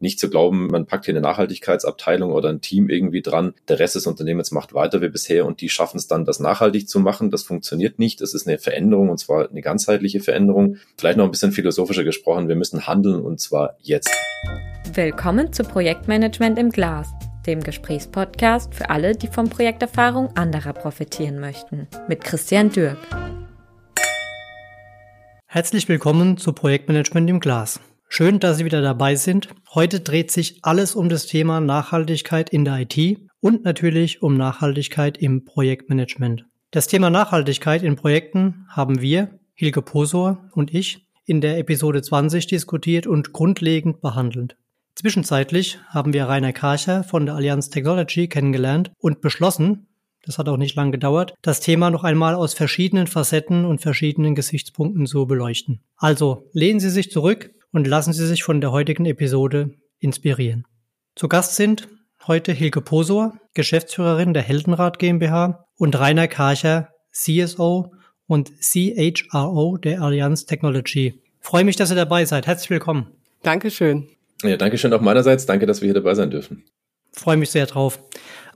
Nicht zu glauben, man packt hier eine Nachhaltigkeitsabteilung oder ein Team irgendwie dran, der Rest des Unternehmens macht weiter wie bisher und die schaffen es dann, das nachhaltig zu machen. Das funktioniert nicht. Das ist eine Veränderung und zwar eine ganzheitliche Veränderung. Vielleicht noch ein bisschen philosophischer gesprochen, wir müssen handeln und zwar jetzt. Willkommen zu Projektmanagement im Glas, dem Gesprächspodcast für alle, die von Projekterfahrung anderer profitieren möchten. Mit Christian Dürk. Herzlich willkommen zu Projektmanagement im Glas. Schön, dass Sie wieder dabei sind. Heute dreht sich alles um das Thema Nachhaltigkeit in der IT und natürlich um Nachhaltigkeit im Projektmanagement. Das Thema Nachhaltigkeit in Projekten haben wir, Hilke Posor und ich, in der Episode 20 diskutiert und grundlegend behandelt. Zwischenzeitlich haben wir Rainer Karcher von der Allianz Technology kennengelernt und beschlossen, das hat auch nicht lange gedauert, das Thema noch einmal aus verschiedenen Facetten und verschiedenen Gesichtspunkten zu beleuchten. Also lehnen Sie sich zurück, und lassen Sie sich von der heutigen Episode inspirieren. Zu Gast sind heute Hilke Posor, Geschäftsführerin der Heldenrat GmbH und Rainer Karcher, CSO und CHRO der Allianz Technology. freue mich, dass ihr dabei seid. Herzlich willkommen. Dankeschön. Ja, Dankeschön auch meinerseits. Danke, dass wir hier dabei sein dürfen. Freue mich sehr drauf.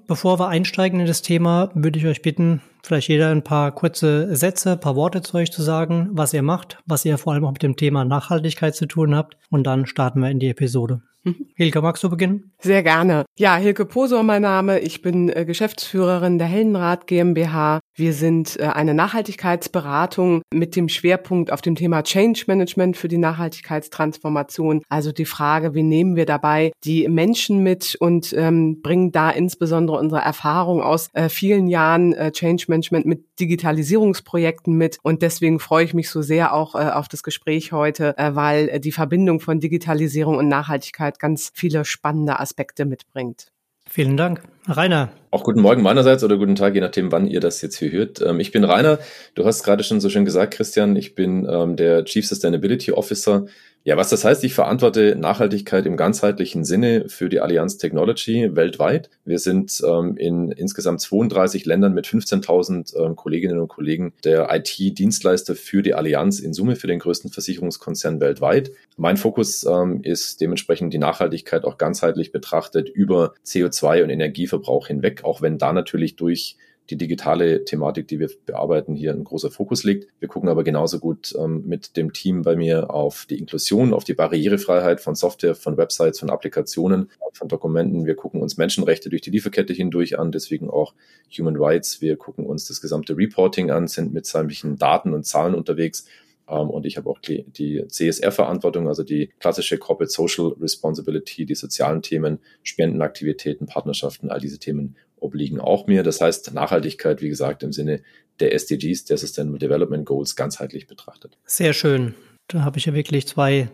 Bevor wir einsteigen in das Thema, würde ich euch bitten, vielleicht jeder ein paar kurze Sätze, ein paar Worte zu euch zu sagen, was ihr macht, was ihr vor allem auch mit dem Thema Nachhaltigkeit zu tun habt. Und dann starten wir in die Episode. Mhm. Hilke, magst du beginnen? Sehr gerne. Ja, Hilke Posor mein Name. Ich bin äh, Geschäftsführerin der Heldenrat GmbH. Wir sind äh, eine Nachhaltigkeitsberatung mit dem Schwerpunkt auf dem Thema Change Management für die Nachhaltigkeitstransformation. Also die Frage, wie nehmen wir dabei die Menschen mit und ähm, bringen da insbesondere unsere Erfahrung aus äh, vielen Jahren äh, Change Management mit Digitalisierungsprojekten mit. Und deswegen freue ich mich so sehr auch äh, auf das Gespräch heute, äh, weil äh, die Verbindung von Digitalisierung und Nachhaltigkeit halt ganz viele spannende Aspekte mitbringt. Vielen Dank. Rainer. Auch guten Morgen meinerseits oder guten Tag, je nachdem, wann ihr das jetzt hier hört. Ähm, ich bin Rainer. Du hast gerade schon so schön gesagt, Christian. Ich bin ähm, der Chief Sustainability Officer ja, was das heißt, ich verantworte Nachhaltigkeit im ganzheitlichen Sinne für die Allianz Technology weltweit. Wir sind ähm, in insgesamt 32 Ländern mit 15.000 ähm, Kolleginnen und Kollegen der IT-Dienstleister für die Allianz in Summe für den größten Versicherungskonzern weltweit. Mein Fokus ähm, ist dementsprechend die Nachhaltigkeit auch ganzheitlich betrachtet über CO2 und Energieverbrauch hinweg, auch wenn da natürlich durch die digitale Thematik, die wir bearbeiten, hier ein großer Fokus liegt. Wir gucken aber genauso gut ähm, mit dem Team bei mir auf die Inklusion, auf die Barrierefreiheit von Software, von Websites, von Applikationen, von Dokumenten. Wir gucken uns Menschenrechte durch die Lieferkette hindurch an, deswegen auch Human Rights. Wir gucken uns das gesamte Reporting an, sind mit sämtlichen Daten und Zahlen unterwegs ähm, und ich habe auch die CSR-Verantwortung, also die klassische Corporate Social Responsibility, die sozialen Themen, Spendenaktivitäten, Partnerschaften, all diese Themen obliegen auch mir. Das heißt, Nachhaltigkeit, wie gesagt, im Sinne der SDGs, der Sustainable Development Goals, ganzheitlich betrachtet. Sehr schön. Da habe ich ja wirklich zwei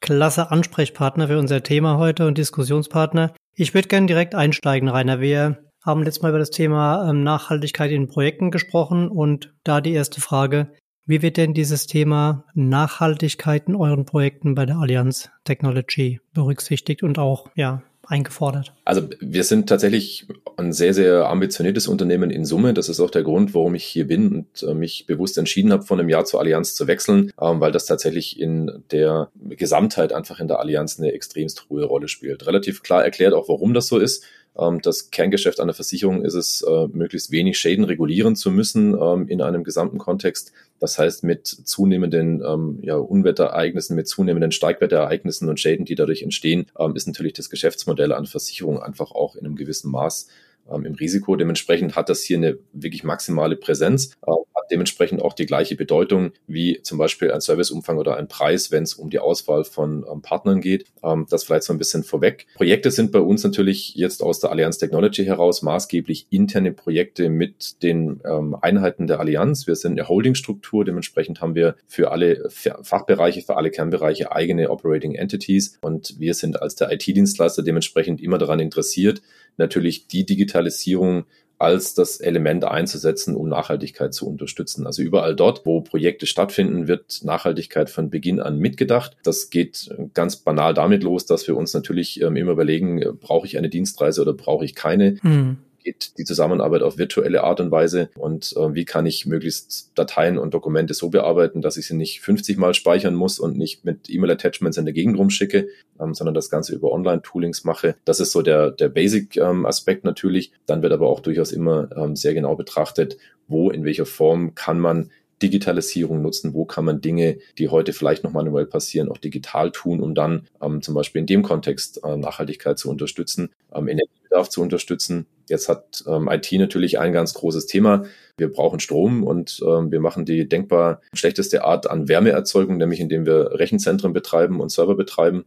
klasse Ansprechpartner für unser Thema heute und Diskussionspartner. Ich würde gerne direkt einsteigen, Rainer. Wir haben letztes Mal über das Thema ähm, Nachhaltigkeit in Projekten gesprochen und da die erste Frage. Wie wird denn dieses Thema Nachhaltigkeit in euren Projekten bei der Allianz Technology berücksichtigt und auch, ja, eingefordert? Also wir sind tatsächlich ein sehr, sehr ambitioniertes Unternehmen in Summe. Das ist auch der Grund, warum ich hier bin und äh, mich bewusst entschieden habe, von einem Jahr zur Allianz zu wechseln, ähm, weil das tatsächlich in der Gesamtheit einfach in der Allianz eine extremst hohe Rolle spielt. Relativ klar erklärt auch, warum das so ist. Ähm, das Kerngeschäft einer Versicherung ist es, äh, möglichst wenig Schäden regulieren zu müssen ähm, in einem gesamten Kontext. Das heißt, mit zunehmenden ähm, ja, Unwetterereignissen, mit zunehmenden Steigwetterereignissen und Schäden, die dadurch entstehen, ist natürlich das Geschäftsmodell an Versicherung einfach auch in einem gewissen Maß ähm, im Risiko. Dementsprechend hat das hier eine wirklich maximale Präsenz, äh, hat dementsprechend auch die gleiche Bedeutung wie zum Beispiel ein Serviceumfang oder ein Preis, wenn es um die Auswahl von ähm, Partnern geht. Ähm, das vielleicht so ein bisschen vorweg. Projekte sind bei uns natürlich jetzt aus der Allianz Technology heraus maßgeblich interne Projekte mit den ähm, Einheiten der Allianz. Wir sind eine Holdingstruktur, dementsprechend haben wir für alle Fachbereiche, für alle Kernbereiche eigene Operating Entities und wir sind als der IT-Dienstleister dementsprechend immer daran interessiert, natürlich die Digitalisierung als das Element einzusetzen, um Nachhaltigkeit zu unterstützen. Also überall dort, wo Projekte stattfinden, wird Nachhaltigkeit von Beginn an mitgedacht. Das geht ganz banal damit los, dass wir uns natürlich ähm, immer überlegen, brauche ich eine Dienstreise oder brauche ich keine? Mhm geht die Zusammenarbeit auf virtuelle Art und Weise und äh, wie kann ich möglichst Dateien und Dokumente so bearbeiten, dass ich sie nicht 50 Mal speichern muss und nicht mit E-Mail-Attachments in der Gegend rumschicke, ähm, sondern das Ganze über Online-Toolings mache. Das ist so der, der Basic-Aspekt ähm, natürlich. Dann wird aber auch durchaus immer ähm, sehr genau betrachtet, wo, in welcher Form kann man Digitalisierung nutzen, wo kann man Dinge, die heute vielleicht noch manuell passieren, auch digital tun, um dann ähm, zum Beispiel in dem Kontext äh, Nachhaltigkeit zu unterstützen, ähm, Energiebedarf zu unterstützen. Jetzt hat ähm, IT natürlich ein ganz großes Thema. Wir brauchen Strom und ähm, wir machen die denkbar schlechteste Art an Wärmeerzeugung, nämlich indem wir Rechenzentren betreiben und Server betreiben.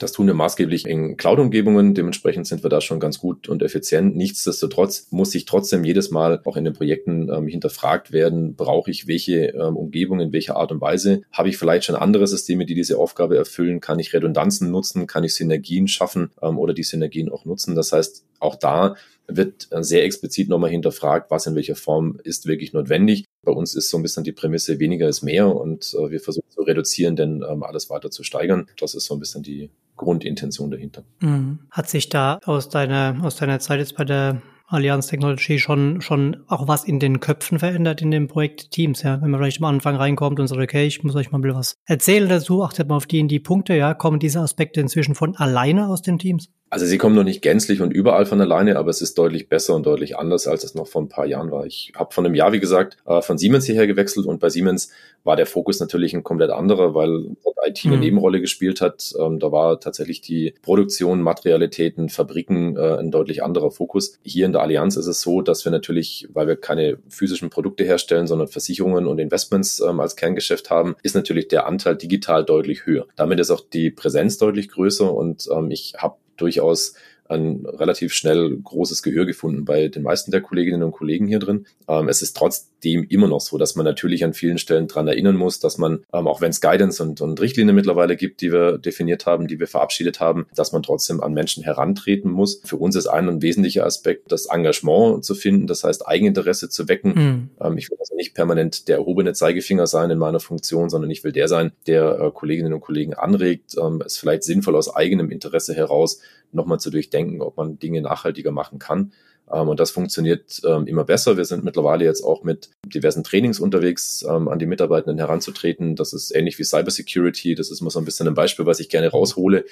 Das tun wir maßgeblich in Cloud-Umgebungen. Dementsprechend sind wir da schon ganz gut und effizient. Nichtsdestotrotz muss sich trotzdem jedes Mal auch in den Projekten ähm, hinterfragt werden, brauche ich welche ähm, Umgebung, in welcher Art und Weise? Habe ich vielleicht schon andere Systeme, die diese Aufgabe erfüllen? Kann ich Redundanzen nutzen? Kann ich Synergien schaffen ähm, oder die Synergien auch nutzen? Das heißt, auch da wird äh, sehr explizit nochmal hinterfragt, was in welcher Form ist wirklich notwendig. Bei uns ist so ein bisschen die Prämisse, weniger ist mehr und äh, wir versuchen zu reduzieren, denn ähm, alles weiter zu steigern. Das ist so ein bisschen die Grundintention dahinter. Mhm. Hat sich da aus deiner, aus deiner Zeit jetzt bei der Allianz Technology schon, schon auch was in den Köpfen verändert in den Projektteams, ja. Wenn man vielleicht am Anfang reinkommt und sagt, okay, ich muss euch mal ein bisschen was erzählen dazu, achtet mal auf die in die Punkte, ja, kommen diese Aspekte inzwischen von alleine aus den Teams? Also sie kommen noch nicht gänzlich und überall von alleine, aber es ist deutlich besser und deutlich anders, als es noch vor ein paar Jahren war. Ich habe von einem Jahr, wie gesagt, äh, von Siemens hierher gewechselt und bei Siemens war der Fokus natürlich ein komplett anderer, weil IT eine mhm. Nebenrolle gespielt hat. Ähm, da war tatsächlich die Produktion, Materialitäten, Fabriken äh, ein deutlich anderer Fokus. Hier in der Allianz ist es so, dass wir natürlich, weil wir keine physischen Produkte herstellen, sondern Versicherungen und Investments ähm, als Kerngeschäft haben, ist natürlich der Anteil digital deutlich höher. Damit ist auch die Präsenz deutlich größer und ähm, ich habe durchaus ein relativ schnell großes Gehör gefunden bei den meisten der Kolleginnen und Kollegen hier drin. Ähm, es ist trotzdem immer noch so, dass man natürlich an vielen Stellen dran erinnern muss, dass man, ähm, auch wenn es Guidance und, und Richtlinien mittlerweile gibt, die wir definiert haben, die wir verabschiedet haben, dass man trotzdem an Menschen herantreten muss. Für uns ist ein, ein wesentlicher Aspekt, das Engagement zu finden, das heißt Eigeninteresse zu wecken. Mhm. Ähm, ich will also nicht permanent der erhobene Zeigefinger sein in meiner Funktion, sondern ich will der sein, der äh, Kolleginnen und Kollegen anregt, ähm, es vielleicht sinnvoll aus eigenem Interesse heraus nochmal zu durchdenken, ob man Dinge nachhaltiger machen kann. Ähm, und das funktioniert ähm, immer besser. Wir sind mittlerweile jetzt auch mit diversen Trainings unterwegs, ähm, an die Mitarbeitenden heranzutreten. Das ist ähnlich wie Cybersecurity. Das ist immer so ein bisschen ein Beispiel, was ich gerne raushole.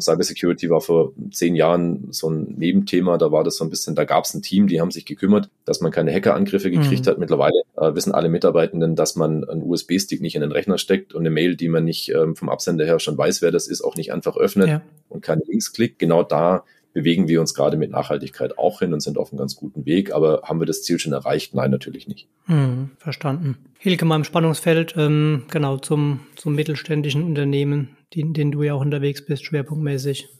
Cybersecurity war vor zehn Jahren so ein Nebenthema. Da war das so ein bisschen, da gab es ein Team, die haben sich gekümmert, dass man keine Hackerangriffe gekriegt mhm. hat. Mittlerweile äh, wissen alle Mitarbeitenden, dass man einen USB-Stick nicht in den Rechner steckt und eine Mail, die man nicht ähm, vom Absender her schon weiß, wer das ist, auch nicht einfach öffnet ja. und keine Links klickt. Genau da bewegen wir uns gerade mit Nachhaltigkeit auch hin und sind auf einem ganz guten Weg. Aber haben wir das Ziel schon erreicht? Nein, natürlich nicht. Hm, verstanden. Hilke, mal im Spannungsfeld, ähm, genau, zum, zum mittelständischen Unternehmen, in denen du ja auch unterwegs bist, schwerpunktmäßig.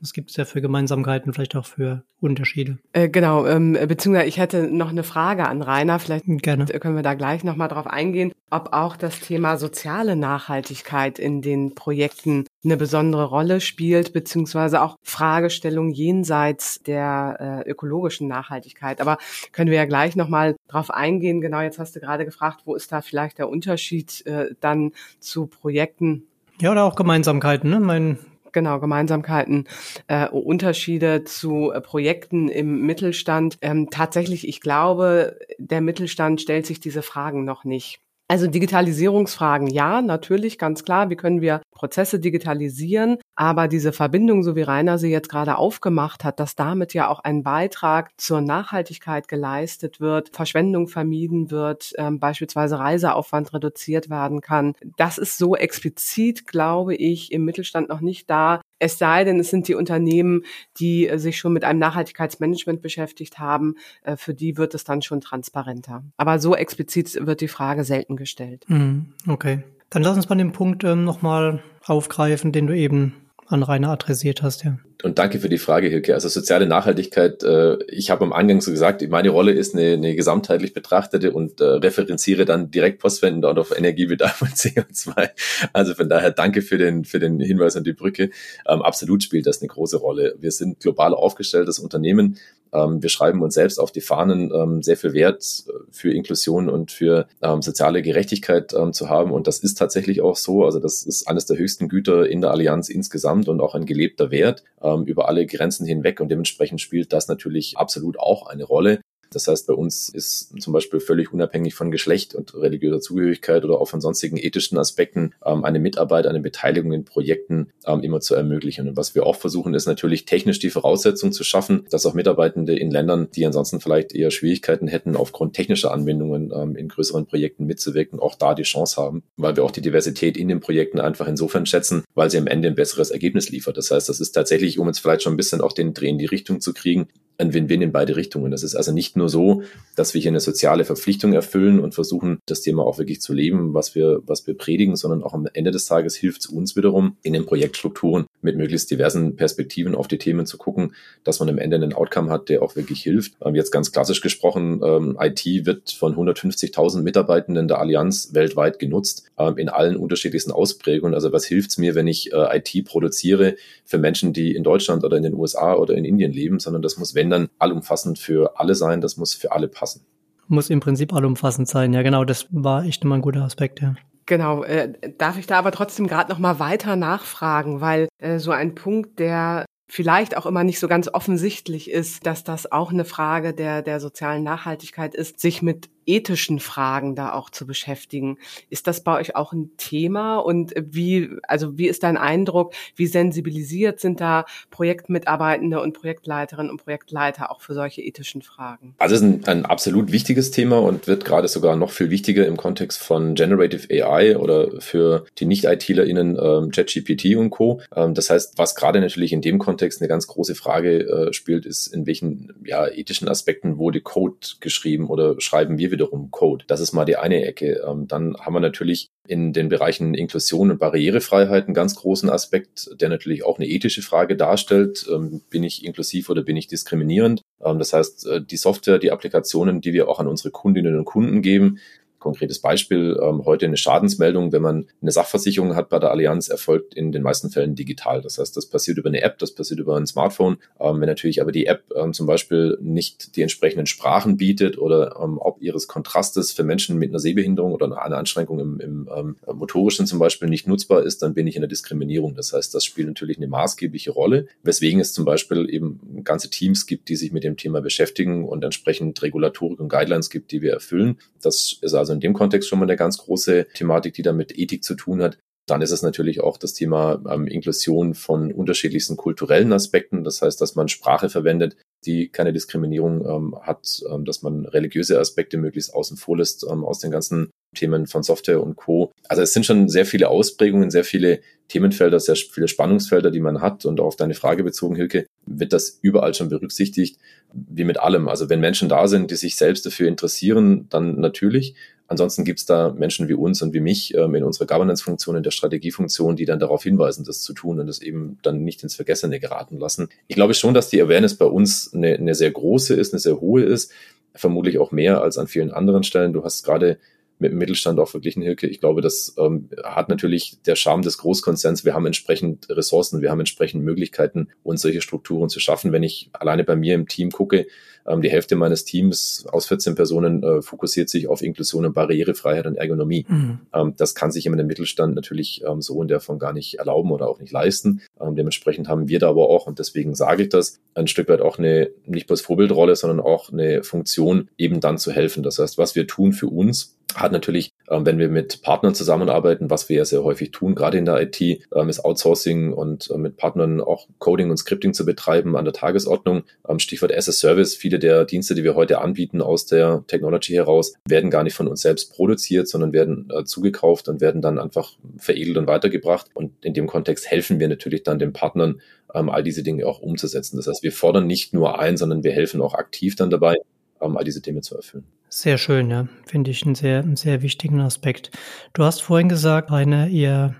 Was gibt es ja für Gemeinsamkeiten, vielleicht auch für Unterschiede? Äh, genau, ähm, beziehungsweise ich hätte noch eine Frage an Rainer. Vielleicht Gerne. können wir da gleich nochmal drauf eingehen, ob auch das Thema soziale Nachhaltigkeit in den Projekten eine besondere Rolle spielt, beziehungsweise auch Fragestellungen jenseits der äh, ökologischen Nachhaltigkeit. Aber können wir ja gleich nochmal drauf eingehen. Genau, jetzt hast du gerade gefragt, wo ist da vielleicht der Unterschied äh, dann zu Projekten, ja, oder auch Gemeinsamkeiten. Ne? Mein, Genau, Gemeinsamkeiten, äh, Unterschiede zu äh, Projekten im Mittelstand. Ähm, tatsächlich, ich glaube, der Mittelstand stellt sich diese Fragen noch nicht. Also Digitalisierungsfragen, ja, natürlich, ganz klar. Wie können wir Prozesse digitalisieren? Aber diese Verbindung, so wie Rainer sie jetzt gerade aufgemacht hat, dass damit ja auch ein Beitrag zur Nachhaltigkeit geleistet wird, Verschwendung vermieden wird, ähm, beispielsweise Reiseaufwand reduziert werden kann. Das ist so explizit, glaube ich, im Mittelstand noch nicht da. Es sei denn, es sind die Unternehmen, die äh, sich schon mit einem Nachhaltigkeitsmanagement beschäftigt haben, äh, für die wird es dann schon transparenter. Aber so explizit wird die Frage selten gestellt. Mhm, okay. Dann lass uns mal den Punkt ähm, nochmal aufgreifen, den du eben an Rainer adressiert hast, ja. Und danke für die Frage, Hilke. Also soziale Nachhaltigkeit, äh, ich habe am Anfang so gesagt, meine Rolle ist eine, eine gesamtheitlich betrachtete und äh, referenziere dann direkt postwendend auch auf Energiebedarf und CO2. Also von daher danke für den, für den Hinweis an die Brücke. Ähm, absolut spielt das eine große Rolle. Wir sind global aufgestelltes Unternehmen. Ähm, wir schreiben uns selbst auf die Fahnen, ähm, sehr viel Wert äh, für Inklusion und für ähm, soziale Gerechtigkeit ähm, zu haben. Und das ist tatsächlich auch so. Also das ist eines der höchsten Güter in der Allianz insgesamt und auch ein gelebter Wert ähm, über alle Grenzen hinweg und dementsprechend spielt das natürlich absolut auch eine Rolle. Das heißt, bei uns ist zum Beispiel völlig unabhängig von Geschlecht und religiöser Zugehörigkeit oder auch von sonstigen ethischen Aspekten ähm, eine Mitarbeit, eine Beteiligung in Projekten ähm, immer zu ermöglichen. Und was wir auch versuchen, ist natürlich technisch die Voraussetzung zu schaffen, dass auch Mitarbeitende in Ländern, die ansonsten vielleicht eher Schwierigkeiten hätten, aufgrund technischer Anwendungen ähm, in größeren Projekten mitzuwirken, auch da die Chance haben, weil wir auch die Diversität in den Projekten einfach insofern schätzen, weil sie am Ende ein besseres Ergebnis liefert. Das heißt, das ist tatsächlich, um jetzt vielleicht schon ein bisschen auch den Dreh in die Richtung zu kriegen, ein Win-Win in beide Richtungen. Das ist also nicht nur so, dass wir hier eine soziale Verpflichtung erfüllen und versuchen, das Thema auch wirklich zu leben, was wir, was wir predigen, sondern auch am Ende des Tages hilft es uns wiederum, in den Projektstrukturen mit möglichst diversen Perspektiven auf die Themen zu gucken, dass man am Ende einen Outcome hat, der auch wirklich hilft. Ähm, jetzt ganz klassisch gesprochen, ähm, IT wird von 150.000 Mitarbeitenden der Allianz weltweit genutzt, ähm, in allen unterschiedlichsten Ausprägungen. Also was hilft es mir, wenn ich äh, IT produziere für Menschen, die in Deutschland oder in den USA oder in Indien leben, sondern das muss, wenn dann allumfassend für alle sein, das muss für alle passen. Muss im Prinzip allumfassend sein, ja genau, das war echt immer ein guter Aspekt, ja. Genau, äh, darf ich da aber trotzdem gerade noch mal weiter nachfragen, weil äh, so ein Punkt, der vielleicht auch immer nicht so ganz offensichtlich ist, dass das auch eine Frage der, der sozialen Nachhaltigkeit ist, sich mit ethischen Fragen da auch zu beschäftigen. Ist das bei euch auch ein Thema? Und wie, also wie ist dein Eindruck? Wie sensibilisiert sind da Projektmitarbeitende und Projektleiterinnen und Projektleiter auch für solche ethischen Fragen? Also es ist ein, ein absolut wichtiges Thema und wird gerade sogar noch viel wichtiger im Kontext von Generative AI oder für die Nicht-ITlerInnen ähm, ChatGPT und Co. Ähm, das heißt, was gerade natürlich in dem Kontext eine ganz große Frage äh, spielt, ist, in welchen ja, ethischen Aspekten wurde Code geschrieben oder schreiben wir wieder wiederum Code. Das ist mal die eine Ecke. Ähm, dann haben wir natürlich in den Bereichen Inklusion und Barrierefreiheit einen ganz großen Aspekt, der natürlich auch eine ethische Frage darstellt. Ähm, bin ich inklusiv oder bin ich diskriminierend? Ähm, das heißt, äh, die Software, die Applikationen, die wir auch an unsere Kundinnen und Kunden geben, Konkretes Beispiel, ähm, heute eine Schadensmeldung, wenn man eine Sachversicherung hat bei der Allianz, erfolgt in den meisten Fällen digital. Das heißt, das passiert über eine App, das passiert über ein Smartphone. Ähm, wenn natürlich aber die App ähm, zum Beispiel nicht die entsprechenden Sprachen bietet oder ähm, ob ihres Kontrastes für Menschen mit einer Sehbehinderung oder einer Einschränkung im, im ähm, motorischen zum Beispiel nicht nutzbar ist, dann bin ich in der Diskriminierung. Das heißt, das spielt natürlich eine maßgebliche Rolle, weswegen es zum Beispiel eben ganze Teams gibt, die sich mit dem Thema beschäftigen und entsprechend Regulatorik und Guidelines gibt, die wir erfüllen. Das ist also also in dem Kontext schon mal eine ganz große Thematik, die dann mit Ethik zu tun hat. Dann ist es natürlich auch das Thema ähm, Inklusion von unterschiedlichsten kulturellen Aspekten. Das heißt, dass man Sprache verwendet, die keine Diskriminierung ähm, hat, ähm, dass man religiöse Aspekte möglichst außen vor lässt ähm, aus den ganzen Themen von Software und Co. Also es sind schon sehr viele Ausprägungen, sehr viele Themenfelder, sehr viele Spannungsfelder, die man hat. Und auf deine Frage bezogen, Hilke, wird das überall schon berücksichtigt, wie mit allem. Also wenn Menschen da sind, die sich selbst dafür interessieren, dann natürlich. Ansonsten gibt es da Menschen wie uns und wie mich ähm, in unserer Governance-Funktion, in der Strategiefunktion, die dann darauf hinweisen, das zu tun und das eben dann nicht ins Vergessene geraten lassen. Ich glaube schon, dass die Awareness bei uns eine, eine sehr große ist, eine sehr hohe ist, vermutlich auch mehr als an vielen anderen Stellen. Du hast gerade mit dem Mittelstand auch verglichen, Hilke. Ich glaube, das ähm, hat natürlich der Charme des Großkonzerns. Wir haben entsprechend Ressourcen, wir haben entsprechend Möglichkeiten, uns solche Strukturen zu schaffen. Wenn ich alleine bei mir im Team gucke, ähm, die Hälfte meines Teams aus 14 Personen äh, fokussiert sich auf Inklusion und Barrierefreiheit und Ergonomie. Mhm. Ähm, das kann sich jemand im Mittelstand natürlich ähm, so in der Form gar nicht erlauben oder auch nicht leisten. Ähm, dementsprechend haben wir da aber auch, und deswegen sage ich das, ein Stück weit auch eine, nicht bloß Vorbildrolle, sondern auch eine Funktion, eben dann zu helfen. Das heißt, was wir tun für uns, hat natürlich, ähm, wenn wir mit Partnern zusammenarbeiten, was wir ja sehr häufig tun, gerade in der IT, ähm, ist Outsourcing und äh, mit Partnern auch Coding und Scripting zu betreiben an der Tagesordnung. Ähm, Stichwort as a Service. Viele der Dienste, die wir heute anbieten aus der Technology heraus, werden gar nicht von uns selbst produziert, sondern werden äh, zugekauft und werden dann einfach veredelt und weitergebracht. Und in dem Kontext helfen wir natürlich dann den Partnern, all diese Dinge auch umzusetzen. Das heißt, wir fordern nicht nur ein, sondern wir helfen auch aktiv dann dabei, all diese Dinge zu erfüllen. Sehr schön, ja. Finde ich einen sehr, sehr wichtigen Aspekt. Du hast vorhin gesagt, Rainer, ihr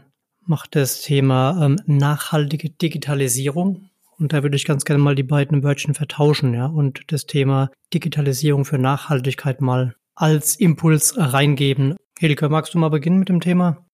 macht das Thema ähm, nachhaltige Digitalisierung. Und da würde ich ganz gerne mal die beiden Wörtchen vertauschen, ja, und das Thema Digitalisierung für Nachhaltigkeit mal als Impuls reingeben. Hilke, magst du mal beginnen mit dem Thema?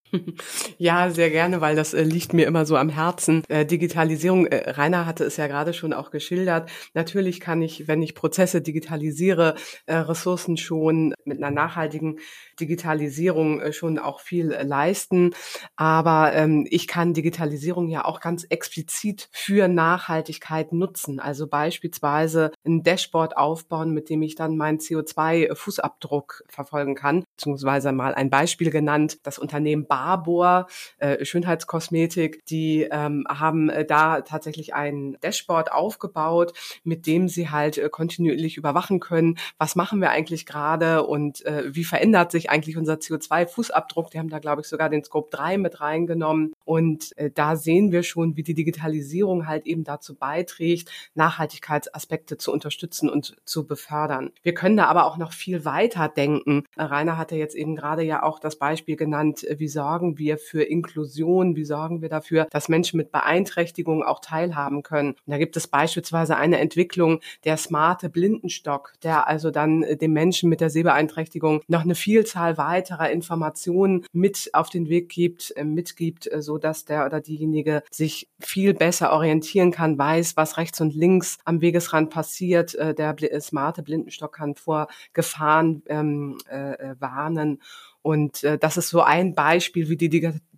Ja, sehr gerne, weil das äh, liegt mir immer so am Herzen. Äh, Digitalisierung, äh, Rainer hatte es ja gerade schon auch geschildert. Natürlich kann ich, wenn ich Prozesse digitalisiere, äh, Ressourcen schon mit einer nachhaltigen Digitalisierung äh, schon auch viel äh, leisten. Aber ähm, ich kann Digitalisierung ja auch ganz explizit für Nachhaltigkeit nutzen. Also beispielsweise ein Dashboard aufbauen, mit dem ich dann meinen CO2-Fußabdruck verfolgen kann. Beziehungsweise mal ein Beispiel genannt, das Unternehmen Barbour, äh, Schönheitskosmetik, die ähm, haben äh, da tatsächlich ein Dashboard aufgebaut, mit dem sie halt äh, kontinuierlich überwachen können, was machen wir eigentlich gerade und äh, wie verändert sich eigentlich unser CO2-Fußabdruck. Die haben da, glaube ich, sogar den Scope 3 mit reingenommen. Und äh, da sehen wir schon, wie die Digitalisierung halt eben dazu beiträgt, Nachhaltigkeitsaspekte zu unterstützen und zu befördern. Wir können da aber auch noch viel weiter denken. Rainer hatte jetzt eben gerade ja auch das Beispiel genannt, äh, wie sorgen wir für Inklusion, wie sorgen wir dafür, dass Menschen mit Beeinträchtigungen auch teilhaben können. Und da gibt es beispielsweise eine Entwicklung, der smarte Blindenstock, der also dann äh, dem Menschen mit der Sehbeeinträchtigung noch eine Vielzahl weiterer Informationen mit auf den Weg gibt, äh, mitgibt, so dass der oder diejenige sich viel besser orientieren kann, weiß, was rechts und links am Wegesrand passiert. Der smarte Blindenstock kann vor Gefahren ähm, äh, warnen und äh, das ist so ein Beispiel, wie die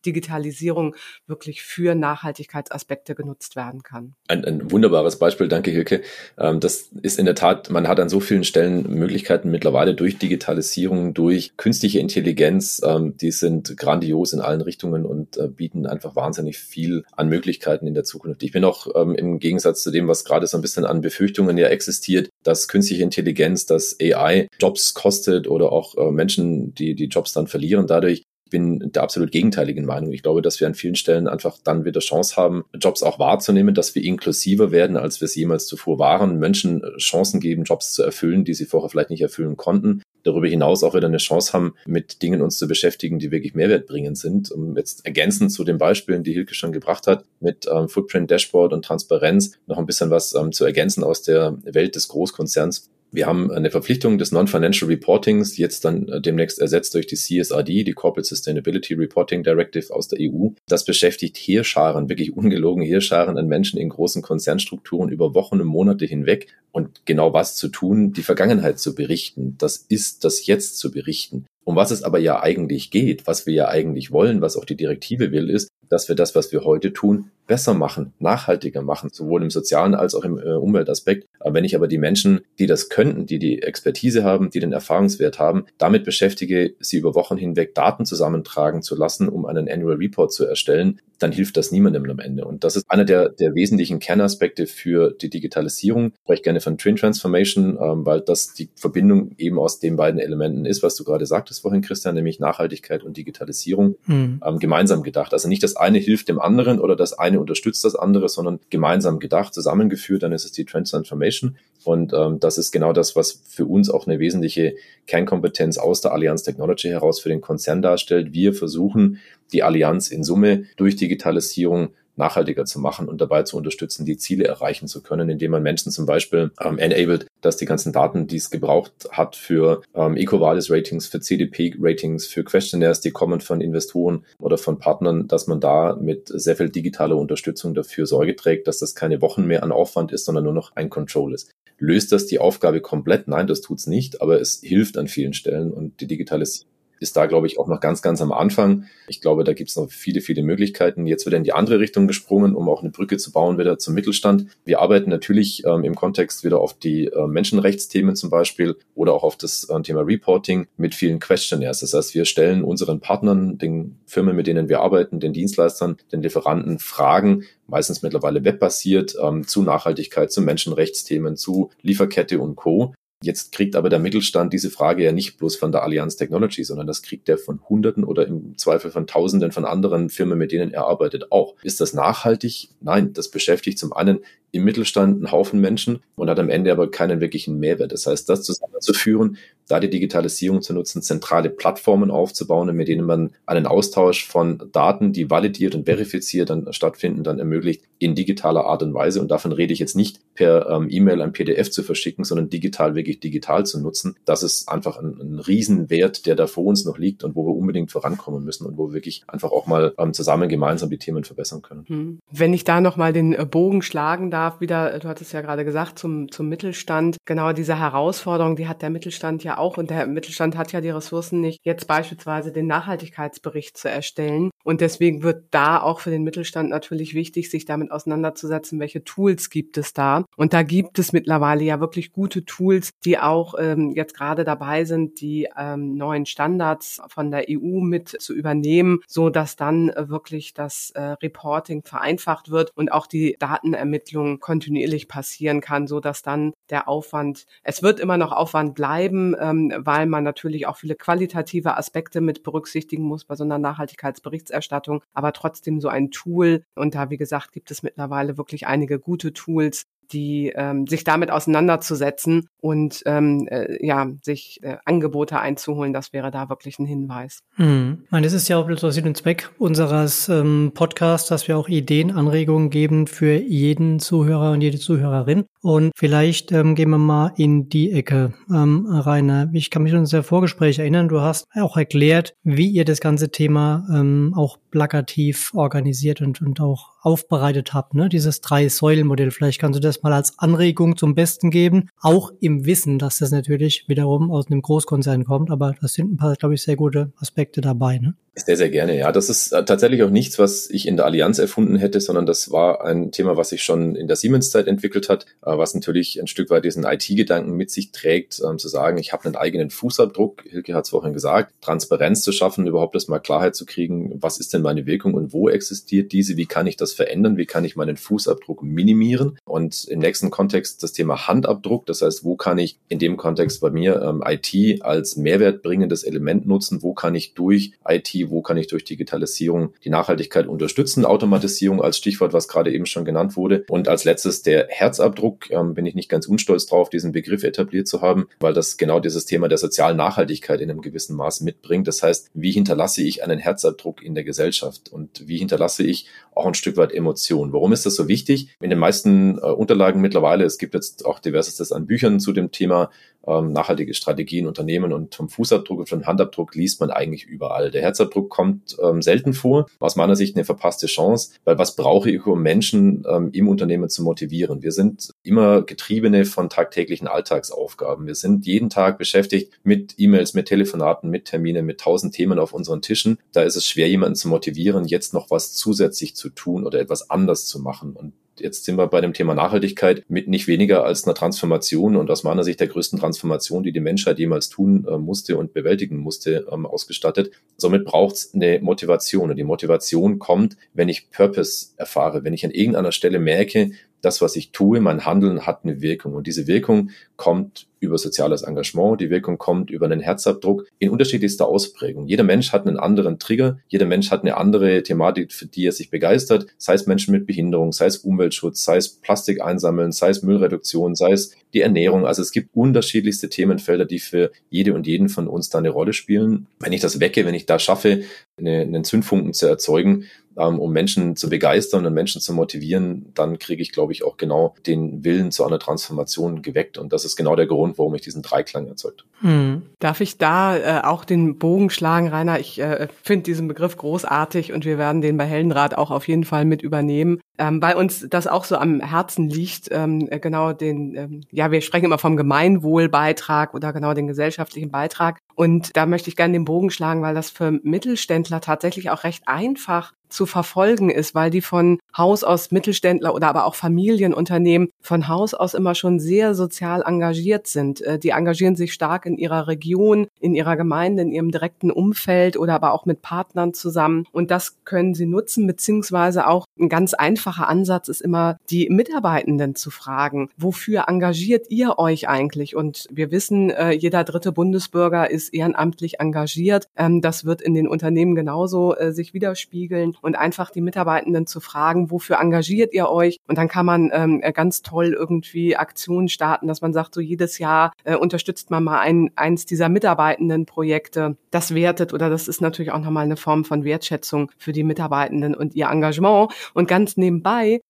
Digitalisierung wirklich für Nachhaltigkeitsaspekte genutzt werden kann. Ein, ein wunderbares Beispiel, danke Hilke. Ähm, das ist in der Tat, man hat an so vielen Stellen Möglichkeiten mittlerweile durch Digitalisierung, durch künstliche Intelligenz, ähm, die sind grandios in allen Richtungen und äh, bieten einfach wahnsinnig viel an Möglichkeiten in der Zukunft. Ich bin auch ähm, im Gegensatz zu dem, was gerade so ein bisschen an Befürchtungen ja existiert, dass künstliche Intelligenz, dass AI Jobs kostet oder auch äh, Menschen, die die Jobs dann verlieren dadurch, bin der absolut gegenteiligen Meinung. Ich glaube, dass wir an vielen Stellen einfach dann wieder Chance haben, Jobs auch wahrzunehmen, dass wir inklusiver werden, als wir es jemals zuvor waren, Menschen Chancen geben, Jobs zu erfüllen, die sie vorher vielleicht nicht erfüllen konnten. Darüber hinaus auch wieder eine Chance haben, mit Dingen uns zu beschäftigen, die wirklich mehrwertbringend sind. Um jetzt ergänzend zu den Beispielen, die Hilke schon gebracht hat, mit ähm, Footprint Dashboard und Transparenz noch ein bisschen was ähm, zu ergänzen aus der Welt des Großkonzerns. Wir haben eine Verpflichtung des Non-Financial Reportings, jetzt dann äh, demnächst ersetzt durch die CSRD, die Corporate Sustainability Reporting Directive aus der EU. Das beschäftigt Heerscharen, wirklich ungelogen Heerscharen an Menschen in großen Konzernstrukturen über Wochen und Monate hinweg. Und genau was zu tun, die Vergangenheit zu berichten. Das ist das Jetzt zu berichten. Um was es aber ja eigentlich geht, was wir ja eigentlich wollen, was auch die Direktive will, ist, dass wir das, was wir heute tun, besser machen, nachhaltiger machen, sowohl im sozialen als auch im äh, Umweltaspekt. Aber wenn ich aber die Menschen, die das könnten, die die Expertise haben, die den Erfahrungswert haben, damit beschäftige, sie über Wochen hinweg Daten zusammentragen zu lassen, um einen Annual Report zu erstellen, dann hilft das niemandem am Ende. Und das ist einer der, der wesentlichen Kernaspekte für die Digitalisierung. Ich spreche gerne von Twin Transformation, ähm, weil das die Verbindung eben aus den beiden Elementen ist, was du gerade sagtest vorhin, Christian, nämlich Nachhaltigkeit und Digitalisierung mhm. ähm, gemeinsam gedacht. Also nicht das eine hilft dem anderen oder das eine unterstützt das andere, sondern gemeinsam gedacht, zusammengeführt, dann ist es die Transformation. Und ähm, das ist genau das, was für uns auch eine wesentliche Kernkompetenz aus der Allianz Technology heraus für den Konzern darstellt. Wir versuchen, die Allianz in Summe durch Digitalisierung nachhaltiger zu machen und dabei zu unterstützen, die Ziele erreichen zu können, indem man Menschen zum Beispiel ähm, enabled, dass die ganzen Daten, die es gebraucht hat für ähm, EcoVadis-Ratings, für CDP-Ratings, für Questionnaires, die kommen von Investoren oder von Partnern, dass man da mit sehr viel digitaler Unterstützung dafür Sorge trägt, dass das keine Wochen mehr an Aufwand ist, sondern nur noch ein Control ist. Löst das die Aufgabe komplett? Nein, das tut's nicht, aber es hilft an vielen Stellen und die Digitalisierung ist da, glaube ich, auch noch ganz, ganz am Anfang. Ich glaube, da gibt es noch viele, viele Möglichkeiten. Jetzt wird er in die andere Richtung gesprungen, um auch eine Brücke zu bauen wieder zum Mittelstand. Wir arbeiten natürlich ähm, im Kontext wieder auf die äh, Menschenrechtsthemen zum Beispiel oder auch auf das äh, Thema Reporting mit vielen Questionnaires. Das heißt, wir stellen unseren Partnern, den Firmen, mit denen wir arbeiten, den Dienstleistern, den Lieferanten Fragen, meistens mittlerweile webbasiert, ähm, zu Nachhaltigkeit, zu Menschenrechtsthemen, zu Lieferkette und Co. Jetzt kriegt aber der Mittelstand diese Frage ja nicht bloß von der Allianz Technology, sondern das kriegt er von Hunderten oder im Zweifel von Tausenden von anderen Firmen, mit denen er arbeitet, auch. Ist das nachhaltig? Nein, das beschäftigt zum einen im Mittelstand einen Haufen Menschen und hat am Ende aber keinen wirklichen Mehrwert. Das heißt, das zusammenzuführen, da die Digitalisierung zu nutzen, zentrale Plattformen aufzubauen, mit denen man einen Austausch von Daten, die validiert und verifiziert dann stattfinden, dann ermöglicht in digitaler Art und Weise. Und davon rede ich jetzt nicht per ähm, E-Mail ein PDF zu verschicken, sondern digital wirklich digital zu nutzen. Das ist einfach ein, ein Riesenwert, der da vor uns noch liegt und wo wir unbedingt vorankommen müssen und wo wir wirklich einfach auch mal ähm, zusammen gemeinsam die Themen verbessern können. Hm. Wenn ich da nochmal den äh, Bogen schlagen darf, wieder, du hattest ja gerade gesagt, zum, zum Mittelstand, genau diese Herausforderung, die hat der Mittelstand ja auch und der Mittelstand hat ja die Ressourcen nicht, jetzt beispielsweise den Nachhaltigkeitsbericht zu erstellen. Und deswegen wird da auch für den Mittelstand natürlich wichtig, sich damit auseinanderzusetzen, welche Tools gibt es da. Und da gibt es mittlerweile ja wirklich gute Tools, die auch ähm, jetzt gerade dabei sind, die ähm, neuen Standards von der EU mit zu übernehmen, so dass dann äh, wirklich das äh, Reporting vereinfacht wird und auch die Datenermittlung kontinuierlich passieren kann, so dass dann der Aufwand, es wird immer noch Aufwand bleiben, ähm, weil man natürlich auch viele qualitative Aspekte mit berücksichtigen muss bei so einer Nachhaltigkeitsberichterstattung, aber trotzdem so ein Tool und da wie gesagt gibt es mittlerweile wirklich einige gute Tools, die ähm, sich damit auseinanderzusetzen und ähm, äh, ja sich äh, Angebote einzuholen, das wäre da wirklich ein Hinweis. Hm. Ich meine, das ist ja auch der Sinn und Zweck unseres ähm, Podcasts, dass wir auch Ideen, Anregungen geben für jeden Zuhörer und jede Zuhörerin. Und vielleicht ähm, gehen wir mal in die Ecke, ähm, Rainer. Ich kann mich an unser Vorgespräch erinnern. Du hast auch erklärt, wie ihr das ganze Thema ähm, auch plakativ organisiert und, und auch aufbereitet habt, ne? dieses Drei-Säulen-Modell. Vielleicht kannst du das mal als Anregung zum Besten geben, auch im Wissen, dass das natürlich wiederum aus einem Großkonzern kommt, aber das sind ein paar, glaube ich, sehr gute Aspekte dabei. Ne? Sehr, sehr gerne, ja. Das ist äh, tatsächlich auch nichts, was ich in der Allianz erfunden hätte, sondern das war ein Thema, was sich schon in der Siemens-Zeit entwickelt hat, äh, was natürlich ein Stück weit diesen IT-Gedanken mit sich trägt, ähm, zu sagen, ich habe einen eigenen Fußabdruck, Hilke hat es vorhin gesagt, Transparenz zu schaffen, überhaupt erstmal Klarheit zu kriegen, was ist denn meine Wirkung und wo existiert diese, wie kann ich das verändern, wie kann ich meinen Fußabdruck minimieren? Und im nächsten Kontext das Thema Handabdruck, das heißt, wo kann ich in dem Kontext bei mir ähm, IT als mehrwertbringendes Element nutzen, wo kann ich durch IT wo kann ich durch Digitalisierung die Nachhaltigkeit unterstützen, Automatisierung als Stichwort, was gerade eben schon genannt wurde. Und als letztes der Herzabdruck, ähm, bin ich nicht ganz unstolz drauf, diesen Begriff etabliert zu haben, weil das genau dieses Thema der sozialen Nachhaltigkeit in einem gewissen Maß mitbringt. Das heißt, wie hinterlasse ich einen Herzabdruck in der Gesellschaft und wie hinterlasse ich auch ein Stück weit Emotion? Warum ist das so wichtig? In den meisten äh, Unterlagen mittlerweile, es gibt jetzt auch diverses an Büchern zu dem Thema, ähm, nachhaltige Strategien, Unternehmen und vom Fußabdruck und vom Handabdruck liest man eigentlich überall. Der Herzabdruck kommt ähm, selten vor. Aus meiner Sicht eine verpasste Chance, weil was brauche ich, um Menschen ähm, im Unternehmen zu motivieren? Wir sind immer Getriebene von tagtäglichen Alltagsaufgaben. Wir sind jeden Tag beschäftigt mit E-Mails, mit Telefonaten, mit Terminen, mit tausend Themen auf unseren Tischen. Da ist es schwer, jemanden zu motivieren, jetzt noch was zusätzlich zu tun oder etwas anders zu machen. Und jetzt sind wir bei dem Thema Nachhaltigkeit mit nicht weniger als einer Transformation und aus meiner Sicht der größten Transformation, die die Menschheit jemals tun äh, musste und bewältigen musste, ähm, ausgestattet. Somit braucht es eine Motivation und die Motivation kommt, wenn ich Purpose erfahre, wenn ich an irgendeiner Stelle merke, das, was ich tue, mein Handeln hat eine Wirkung. Und diese Wirkung kommt über soziales Engagement, die Wirkung kommt über einen Herzabdruck in unterschiedlichster Ausprägung. Jeder Mensch hat einen anderen Trigger, jeder Mensch hat eine andere Thematik, für die er sich begeistert, sei es Menschen mit Behinderung, sei es Umweltschutz, sei es Plastik einsammeln, sei es Müllreduktion, sei es die Ernährung. Also es gibt unterschiedlichste Themenfelder, die für jede und jeden von uns da eine Rolle spielen. Wenn ich das wecke, wenn ich da schaffe, eine, einen Zündfunken zu erzeugen, ähm, um Menschen zu begeistern und Menschen zu motivieren, dann kriege ich, glaube ich, auch genau den Willen zu einer Transformation geweckt. Und das ist genau der Grund, warum ich diesen Dreiklang erzeugt. Hm. Darf ich da äh, auch den Bogen schlagen, Rainer? Ich äh, finde diesen Begriff großartig und wir werden den bei Heldenrat auch auf jeden Fall mit übernehmen, ähm, weil uns das auch so am Herzen liegt. Ähm, äh, genau den, ähm, ja, wir sprechen immer vom Gemeinwohlbeitrag oder genau den gesellschaftlichen Beitrag. Und da möchte ich gerne den Bogen schlagen, weil das für Mittelständler tatsächlich auch recht einfach zu verfolgen ist, weil die von Haus aus Mittelständler oder aber auch Familienunternehmen von Haus aus immer schon sehr sozial engagiert sind. Äh, die engagieren sich stark in ihrer Region, in ihrer Gemeinde, in ihrem direkten Umfeld oder aber auch mit Partnern zusammen. Und das können sie nutzen, beziehungsweise auch ganz einfaches einfacher Ansatz ist immer, die Mitarbeitenden zu fragen, wofür engagiert ihr euch eigentlich? Und wir wissen, äh, jeder dritte Bundesbürger ist ehrenamtlich engagiert. Ähm, das wird in den Unternehmen genauso äh, sich widerspiegeln und einfach die Mitarbeitenden zu fragen, wofür engagiert ihr euch? Und dann kann man ähm, ganz toll irgendwie Aktionen starten, dass man sagt, so jedes Jahr äh, unterstützt man mal ein, eins dieser mitarbeitenden Projekte. Das wertet oder das ist natürlich auch nochmal eine Form von Wertschätzung für die Mitarbeitenden und ihr Engagement. Und ganz nebenbei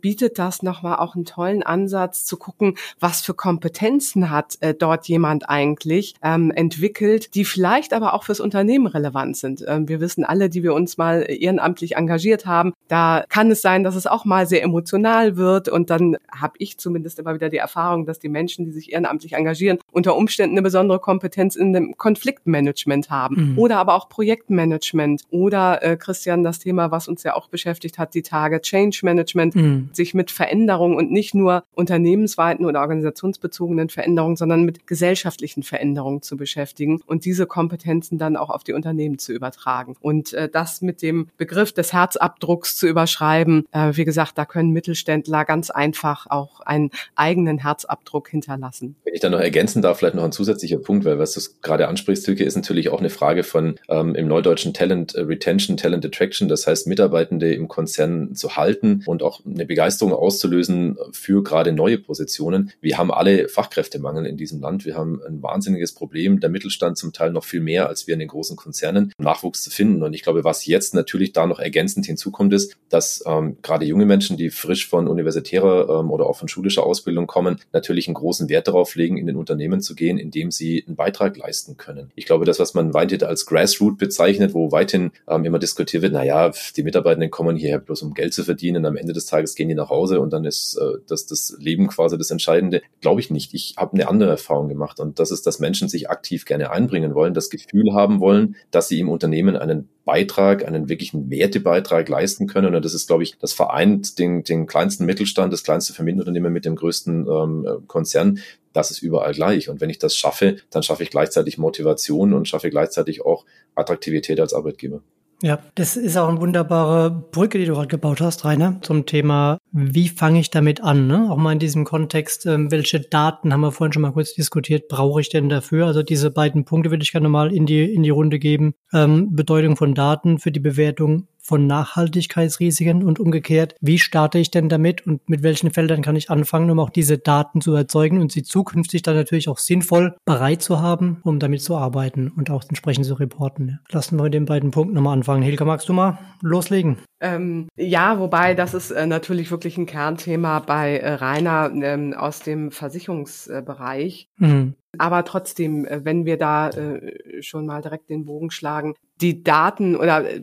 bietet das nochmal auch einen tollen Ansatz zu gucken, was für Kompetenzen hat äh, dort jemand eigentlich ähm, entwickelt, die vielleicht aber auch fürs Unternehmen relevant sind. Ähm, wir wissen alle, die wir uns mal ehrenamtlich engagiert haben, da kann es sein, dass es auch mal sehr emotional wird und dann habe ich zumindest immer wieder die Erfahrung, dass die Menschen, die sich ehrenamtlich engagieren, unter Umständen eine besondere Kompetenz in dem Konfliktmanagement haben mhm. oder aber auch Projektmanagement oder äh, Christian das Thema, was uns ja auch beschäftigt hat, die Tage Change Management, mhm. sich mit Veränderungen und nicht nur unternehmensweiten oder organisationsbezogenen Veränderungen, sondern mit gesellschaftlichen Veränderungen zu beschäftigen und diese Kompetenzen dann auch auf die Unternehmen zu übertragen. Und äh, das mit dem Begriff des Herzabdrucks zu überschreiben, äh, wie gesagt, da können Mittelständler ganz einfach auch einen eigenen Herzabdruck hinterlassen. Wenn ich da noch ergänzen darf, vielleicht noch ein zusätzlicher Punkt, weil was du gerade ansprichst, Silke, ist natürlich auch eine Frage von ähm, im Neudeutschen Talent Retention, Talent Attraction, das heißt Mitarbeitende im Konzern zu halten und auch eine Begeisterung auszulösen für gerade neue Positionen. Wir haben alle Fachkräftemangel in diesem Land. Wir haben ein wahnsinniges Problem, der Mittelstand zum Teil noch viel mehr als wir in den großen Konzernen, Nachwuchs zu finden. Und ich glaube, was jetzt natürlich da noch ergänzend hinzukommt, ist, dass ähm, gerade junge Menschen, die frisch von universitärer ähm, oder auch von schulischer Ausbildung kommen, natürlich einen großen Wert darauf legen, in den Unternehmen zu gehen, indem sie einen Beitrag leisten können. Ich glaube, das, was man weithin als Grassroot bezeichnet, wo weithin ähm, immer diskutiert wird, naja, die Mitarbeitenden kommen hierher bloß um Geld zu verdienen, am Ende des Tages gehen die nach Hause und dann ist äh, das, das Leben quasi das Entscheidende. Glaube ich nicht. Ich habe eine andere Erfahrung gemacht und das ist, dass Menschen sich aktiv gerne einbringen wollen, das Gefühl haben wollen, dass sie im Unternehmen einen Beitrag, einen wirklichen Wertebeitrag leisten können. Und das ist, glaube ich, das vereint den, den kleinsten Mittelstand, das kleinste Familienunternehmen mit dem größten ähm, Konzern. Das ist überall gleich. Und wenn ich das schaffe, dann schaffe ich gleichzeitig Motivation und schaffe gleichzeitig auch Attraktivität als Arbeitgeber. Ja, das ist auch eine wunderbare Brücke, die du gerade gebaut hast, Rainer, zum Thema, wie fange ich damit an? Ne? Auch mal in diesem Kontext, ähm, welche Daten haben wir vorhin schon mal kurz diskutiert, brauche ich denn dafür? Also diese beiden Punkte würde ich gerne mal in die, in die Runde geben. Ähm, Bedeutung von Daten für die Bewertung von Nachhaltigkeitsrisiken und umgekehrt, wie starte ich denn damit und mit welchen Feldern kann ich anfangen, um auch diese Daten zu erzeugen und sie zukünftig dann natürlich auch sinnvoll bereit zu haben, um damit zu arbeiten und auch entsprechend zu reporten. Lassen wir mit den beiden Punkten nochmal anfangen. Hilke, magst du mal loslegen? Ähm, ja, wobei das ist äh, natürlich wirklich ein Kernthema bei äh, Rainer ähm, aus dem Versicherungsbereich. Mhm. Aber trotzdem, äh, wenn wir da äh, schon mal direkt den Bogen schlagen, die Daten oder äh,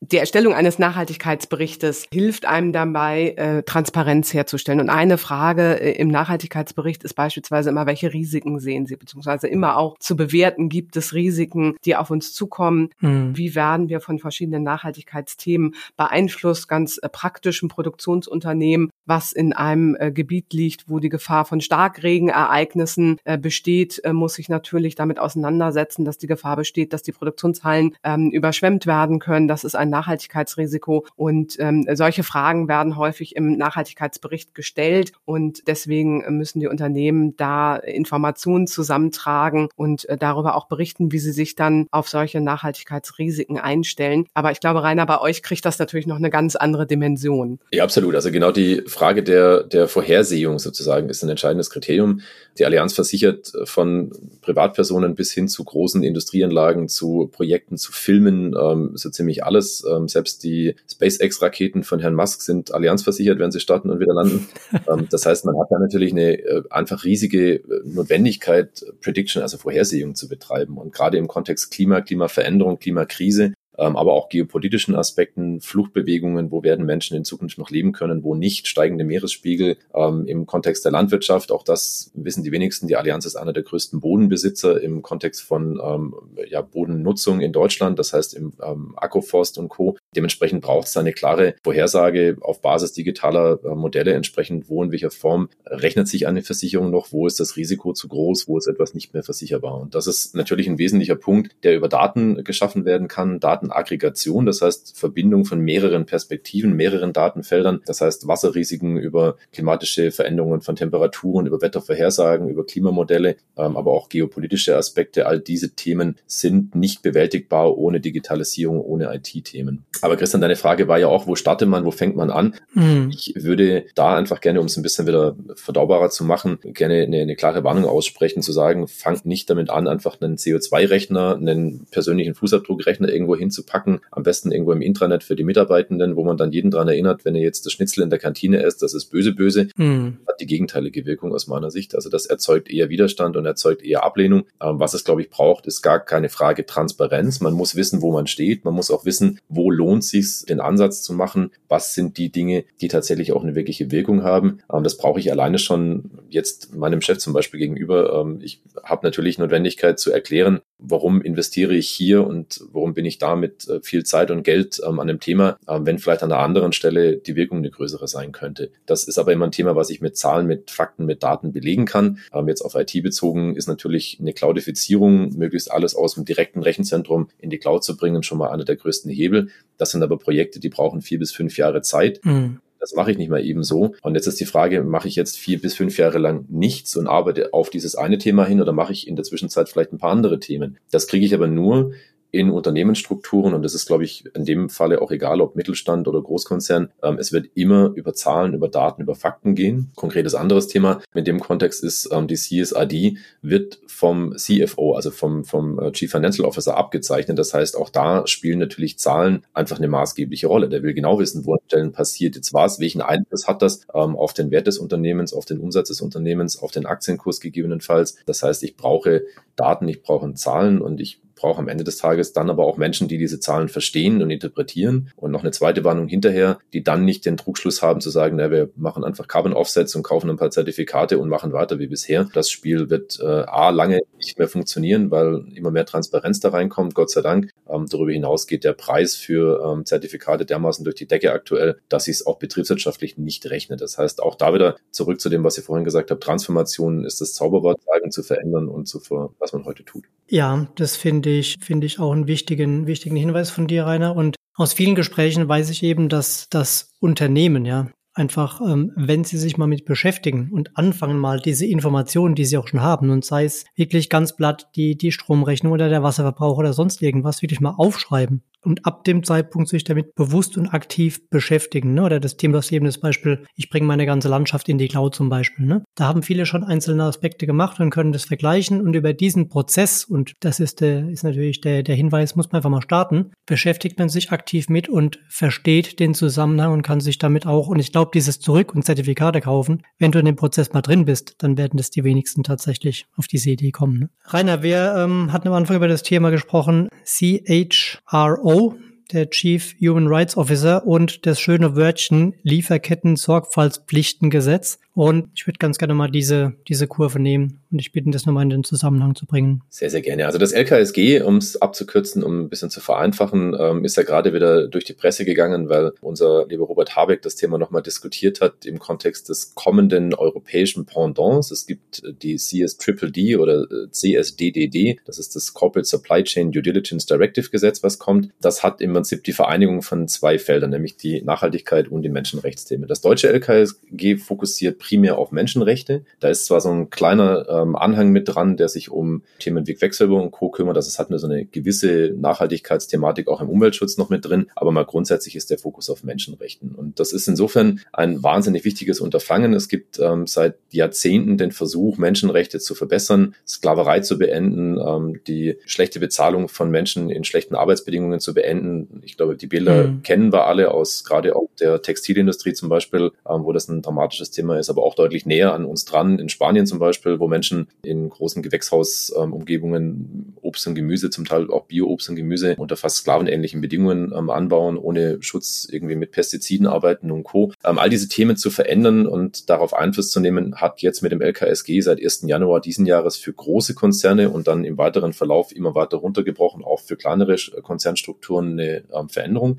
die Erstellung eines Nachhaltigkeitsberichtes hilft einem dabei, äh, Transparenz herzustellen. Und eine Frage äh, im Nachhaltigkeitsbericht ist beispielsweise immer, welche Risiken sehen Sie, beziehungsweise immer auch zu bewerten, gibt es Risiken, die auf uns zukommen? Mhm. Wie werden wir von verschiedenen Nachhaltigkeitsthemen beeinflusst, ganz praktischen Produktionsunternehmen, was in einem äh, Gebiet liegt, wo die Gefahr von Starkregenereignissen äh, besteht, äh, muss sich natürlich damit auseinandersetzen, dass die Gefahr besteht, dass die Produktionshallen ähm, überschwemmt werden können. Das ist ein Nachhaltigkeitsrisiko. Und ähm, solche Fragen werden häufig im Nachhaltigkeitsbericht gestellt. Und deswegen müssen die Unternehmen da Informationen zusammentragen und äh, darüber auch berichten, wie sie sich dann auf solche Nachhaltigkeitsrisiken einstellen. Aber ich glaube, Rainer, bei euch kriegt das natürlich noch eine ganz andere Dimension. Ja, absolut. Also genau die Frage der, der Vorhersehung sozusagen ist ein entscheidendes Kriterium. Die Allianz versichert von Privatpersonen bis hin zu großen Industrieanlagen, zu Projekten, zu Filmen, ähm, so ziemlich alles. Ähm, selbst die SpaceX-Raketen von Herrn Musk sind allianzversichert, wenn sie starten und wieder landen. ähm, das heißt, man hat da natürlich eine äh, einfach riesige äh, Notwendigkeit, Prediction, also Vorhersehung zu betreiben. Und gerade im Kontext Klima, Klimaveränderung, Klimakrise aber auch geopolitischen Aspekten, Fluchtbewegungen, wo werden Menschen in Zukunft noch leben können, wo nicht, steigende Meeresspiegel ähm, im Kontext der Landwirtschaft, auch das wissen die wenigsten, die Allianz ist einer der größten Bodenbesitzer im Kontext von ähm, ja, Bodennutzung in Deutschland, das heißt im ähm, Agroforst und Co. Dementsprechend braucht es eine klare Vorhersage auf Basis digitaler äh, Modelle, entsprechend wo in welcher Form rechnet sich eine Versicherung noch, wo ist das Risiko zu groß, wo ist etwas nicht mehr versicherbar. Und das ist natürlich ein wesentlicher Punkt, der über Daten geschaffen werden kann, Daten Datenaggregation, das heißt Verbindung von mehreren Perspektiven, mehreren Datenfeldern, das heißt Wasserrisiken über klimatische Veränderungen von Temperaturen, über Wettervorhersagen, über Klimamodelle, ähm, aber auch geopolitische Aspekte. All diese Themen sind nicht bewältigbar ohne Digitalisierung, ohne IT-Themen. Aber Christian, deine Frage war ja auch, wo startet man, wo fängt man an? Mhm. Ich würde da einfach gerne, um es ein bisschen wieder verdaubarer zu machen, gerne eine, eine klare Warnung aussprechen, zu sagen, fangt nicht damit an, einfach einen CO2-Rechner, einen persönlichen Fußabdruckrechner irgendwo hinzupacken, am besten irgendwo im Intranet für die Mitarbeitenden, wo man dann jeden dran erinnert, wenn er jetzt das Schnitzel in der Kantine isst, das ist böse, böse, mhm. hat die gegenteilige Wirkung aus meiner Sicht. Also das erzeugt eher Widerstand und erzeugt eher Ablehnung. Ähm, was es, glaube ich, braucht, ist gar keine Frage Transparenz. Man muss wissen, wo man steht. Man muss auch wissen, wo lohnt sich den Ansatz zu machen. Was sind die Dinge, die tatsächlich auch eine wirkliche Wirkung haben. Ähm, das brauche ich alleine schon jetzt meinem Chef zum Beispiel gegenüber. Ähm, ich habe natürlich Notwendigkeit zu erklären, warum investiere ich hier und warum bin ich da mit äh, viel Zeit und Geld ähm, an dem Thema, ähm, wenn vielleicht an der anderen Stelle die Wirkung eine größere sein könnte. Das ist aber immer ein Thema, was ich mit Zahlen, mit Fakten, mit Daten belegen kann. Ähm, jetzt auf IT bezogen ist natürlich eine Cloudifizierung, möglichst alles aus dem direkten Rechenzentrum in die Cloud zu bringen, schon mal einer der größten Hebel. Das sind aber Projekte, die brauchen vier bis fünf Jahre Zeit. Mhm. Das mache ich nicht mal eben so. Und jetzt ist die Frage, mache ich jetzt vier bis fünf Jahre lang nichts und arbeite auf dieses eine Thema hin oder mache ich in der Zwischenzeit vielleicht ein paar andere Themen? Das kriege ich aber nur, in Unternehmensstrukturen, und das ist, glaube ich, in dem Falle auch egal, ob Mittelstand oder Großkonzern, ähm, es wird immer über Zahlen, über Daten, über Fakten gehen. Konkretes anderes Thema in dem Kontext ist, ähm, die CSRD wird vom CFO, also vom, vom äh, Chief Financial Officer abgezeichnet. Das heißt, auch da spielen natürlich Zahlen einfach eine maßgebliche Rolle. Der will genau wissen, wo an Stellen passiert jetzt was, welchen Einfluss hat das ähm, auf den Wert des Unternehmens, auf den Umsatz des Unternehmens, auf den Aktienkurs gegebenenfalls. Das heißt, ich brauche Daten, ich brauche Zahlen und ich brauche am Ende des Tages dann aber auch Menschen, die diese Zahlen verstehen und interpretieren. Und noch eine zweite Warnung hinterher, die dann nicht den Trugschluss haben zu sagen, na, wir machen einfach Carbon Offsets und kaufen ein paar Zertifikate und machen weiter wie bisher. Das Spiel wird äh, A lange nicht mehr funktionieren, weil immer mehr Transparenz da reinkommt, Gott sei Dank. Ähm, darüber hinaus geht der Preis für ähm, Zertifikate dermaßen durch die Decke aktuell, dass sich es auch betriebswirtschaftlich nicht rechnet. Das heißt, auch da wieder zurück zu dem, was ich vorhin gesagt habe, Transformation ist das Zauberwort, sagen zu verändern und zu ver was man heute tut. Ja, das finde ich, finde ich auch einen wichtigen, wichtigen Hinweis von dir, Rainer. Und aus vielen Gesprächen weiß ich eben, dass das Unternehmen, ja, einfach, ähm, wenn Sie sich mal mit beschäftigen und anfangen mal diese Informationen, die Sie auch schon haben, und sei es wirklich ganz platt die, die Stromrechnung oder der Wasserverbrauch oder sonst irgendwas, wirklich mal aufschreiben und ab dem Zeitpunkt sich damit bewusst und aktiv beschäftigen. Ne? Oder das Thema, das eben das Beispiel, ich bringe meine ganze Landschaft in die Cloud zum Beispiel. Ne? Da haben viele schon einzelne Aspekte gemacht und können das vergleichen und über diesen Prozess, und das ist, der, ist natürlich der, der Hinweis, muss man einfach mal starten, beschäftigt man sich aktiv mit und versteht den Zusammenhang und kann sich damit auch, und ich glaube, dieses Zurück- und Zertifikate kaufen, wenn du in dem Prozess mal drin bist, dann werden das die wenigsten tatsächlich auf diese Idee kommen. Ne? Rainer, wir ähm, hatten am Anfang über das Thema gesprochen, CHRO der Chief Human Rights Officer und das schöne Wörtchen Lieferketten-Sorgfaltspflichtengesetz. Und ich würde ganz gerne mal diese, diese Kurve nehmen und ich bitte, das nochmal in den Zusammenhang zu bringen. Sehr, sehr gerne. Also das LKSG, um es abzukürzen, um ein bisschen zu vereinfachen, ähm, ist ja gerade wieder durch die Presse gegangen, weil unser lieber Robert Habeck das Thema nochmal diskutiert hat im Kontext des kommenden europäischen Pendants. Es gibt die CSDDD oder äh, CSDDD, das ist das Corporate Supply Chain Due Diligence Directive Gesetz, was kommt. Das hat im Prinzip die Vereinigung von zwei Feldern, nämlich die Nachhaltigkeit und die Menschenrechtsthemen. Das deutsche LKSG fokussiert primär auf Menschenrechte. Da ist zwar so ein kleiner ähm, Anhang mit dran, der sich um Themen wie Quecksilber und Co. kümmert. Das hat eine, so eine gewisse Nachhaltigkeitsthematik auch im Umweltschutz noch mit drin. Aber mal grundsätzlich ist der Fokus auf Menschenrechten. Und das ist insofern ein wahnsinnig wichtiges Unterfangen. Es gibt ähm, seit Jahrzehnten den Versuch, Menschenrechte zu verbessern, Sklaverei zu beenden, ähm, die schlechte Bezahlung von Menschen in schlechten Arbeitsbedingungen zu beenden. Ich glaube, die Bilder mhm. kennen wir alle aus gerade auch der Textilindustrie zum Beispiel, ähm, wo das ein dramatisches Thema ist aber auch deutlich näher an uns dran. In Spanien zum Beispiel, wo Menschen in großen Gewächshausumgebungen Obst und Gemüse, zum Teil auch Bio-Obst und Gemüse unter fast sklavenähnlichen Bedingungen ähm, anbauen, ohne Schutz irgendwie mit Pestiziden arbeiten und Co. Ähm, all diese Themen zu verändern und darauf Einfluss zu nehmen, hat jetzt mit dem LKSG seit 1. Januar diesen Jahres für große Konzerne und dann im weiteren Verlauf immer weiter runtergebrochen, auch für kleinere Konzernstrukturen eine ähm, Veränderung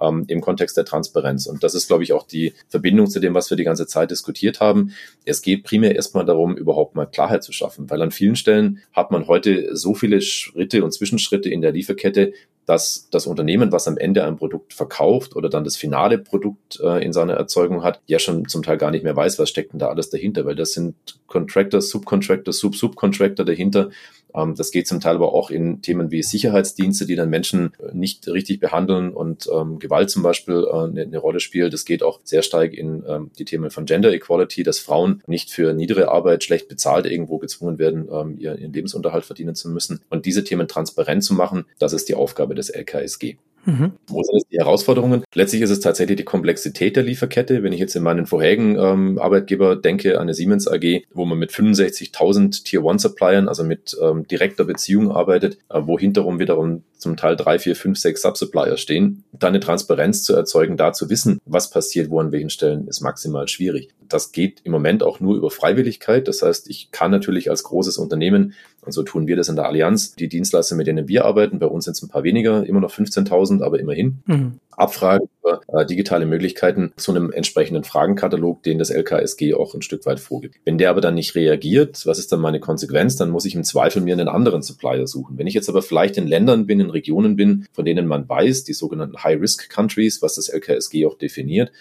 ähm, im Kontext der Transparenz. Und das ist, glaube ich, auch die Verbindung zu dem, was wir die ganze Zeit diskutiert haben. Es geht primär erstmal darum, überhaupt mal Klarheit zu schaffen, weil an vielen Stellen hat man heute so viele Schritte und Zwischenschritte in der Lieferkette, dass das Unternehmen, was am Ende ein Produkt verkauft oder dann das finale Produkt äh, in seiner Erzeugung hat, ja schon zum Teil gar nicht mehr weiß, was steckt denn da alles dahinter, weil das sind Contractors, Subcontractors, Sub-Subcontractor dahinter. Ähm, das geht zum Teil aber auch in Themen wie Sicherheitsdienste, die dann Menschen äh, nicht richtig behandeln und ähm, Gewalt zum Beispiel äh, eine, eine, Rolle spielt. Das geht auch sehr stark in ähm, die Themen von Gender Equality, dass Frauen nicht für niedere Arbeit schlecht bezahlt irgendwo gezwungen werden, ähm, ihren Lebensunterhalt verdienen zu müssen. Und diese Themen transparent zu machen, das ist die Aufgabe des LKSG. Mhm. Wo sind jetzt die Herausforderungen? Letztlich ist es tatsächlich die Komplexität der Lieferkette. Wenn ich jetzt in meinen vorherigen ähm, Arbeitgeber denke, eine Siemens AG, wo man mit 65.000 Tier-One-Suppliern, also mit ähm, direkter Beziehung arbeitet, äh, wo hinterrum wiederum zum Teil drei, vier, fünf, sechs Subsupplier stehen, da eine Transparenz zu erzeugen, da zu wissen, was passiert, wo an welchen Stellen, ist maximal schwierig. Das geht im Moment auch nur über Freiwilligkeit. Das heißt, ich kann natürlich als großes Unternehmen, und so tun wir das in der Allianz, die Dienstleister, mit denen wir arbeiten, bei uns sind es ein paar weniger, immer noch 15.000, aber immerhin, mhm. abfragen über äh, digitale Möglichkeiten zu einem entsprechenden Fragenkatalog, den das LKSG auch ein Stück weit vorgibt. Wenn der aber dann nicht reagiert, was ist dann meine Konsequenz? Dann muss ich im Zweifel mir einen anderen Supplier suchen. Wenn ich jetzt aber vielleicht in Ländern bin, in Regionen bin, von denen man weiß, die sogenannten High-Risk-Countries, was das LKSG auch definiert,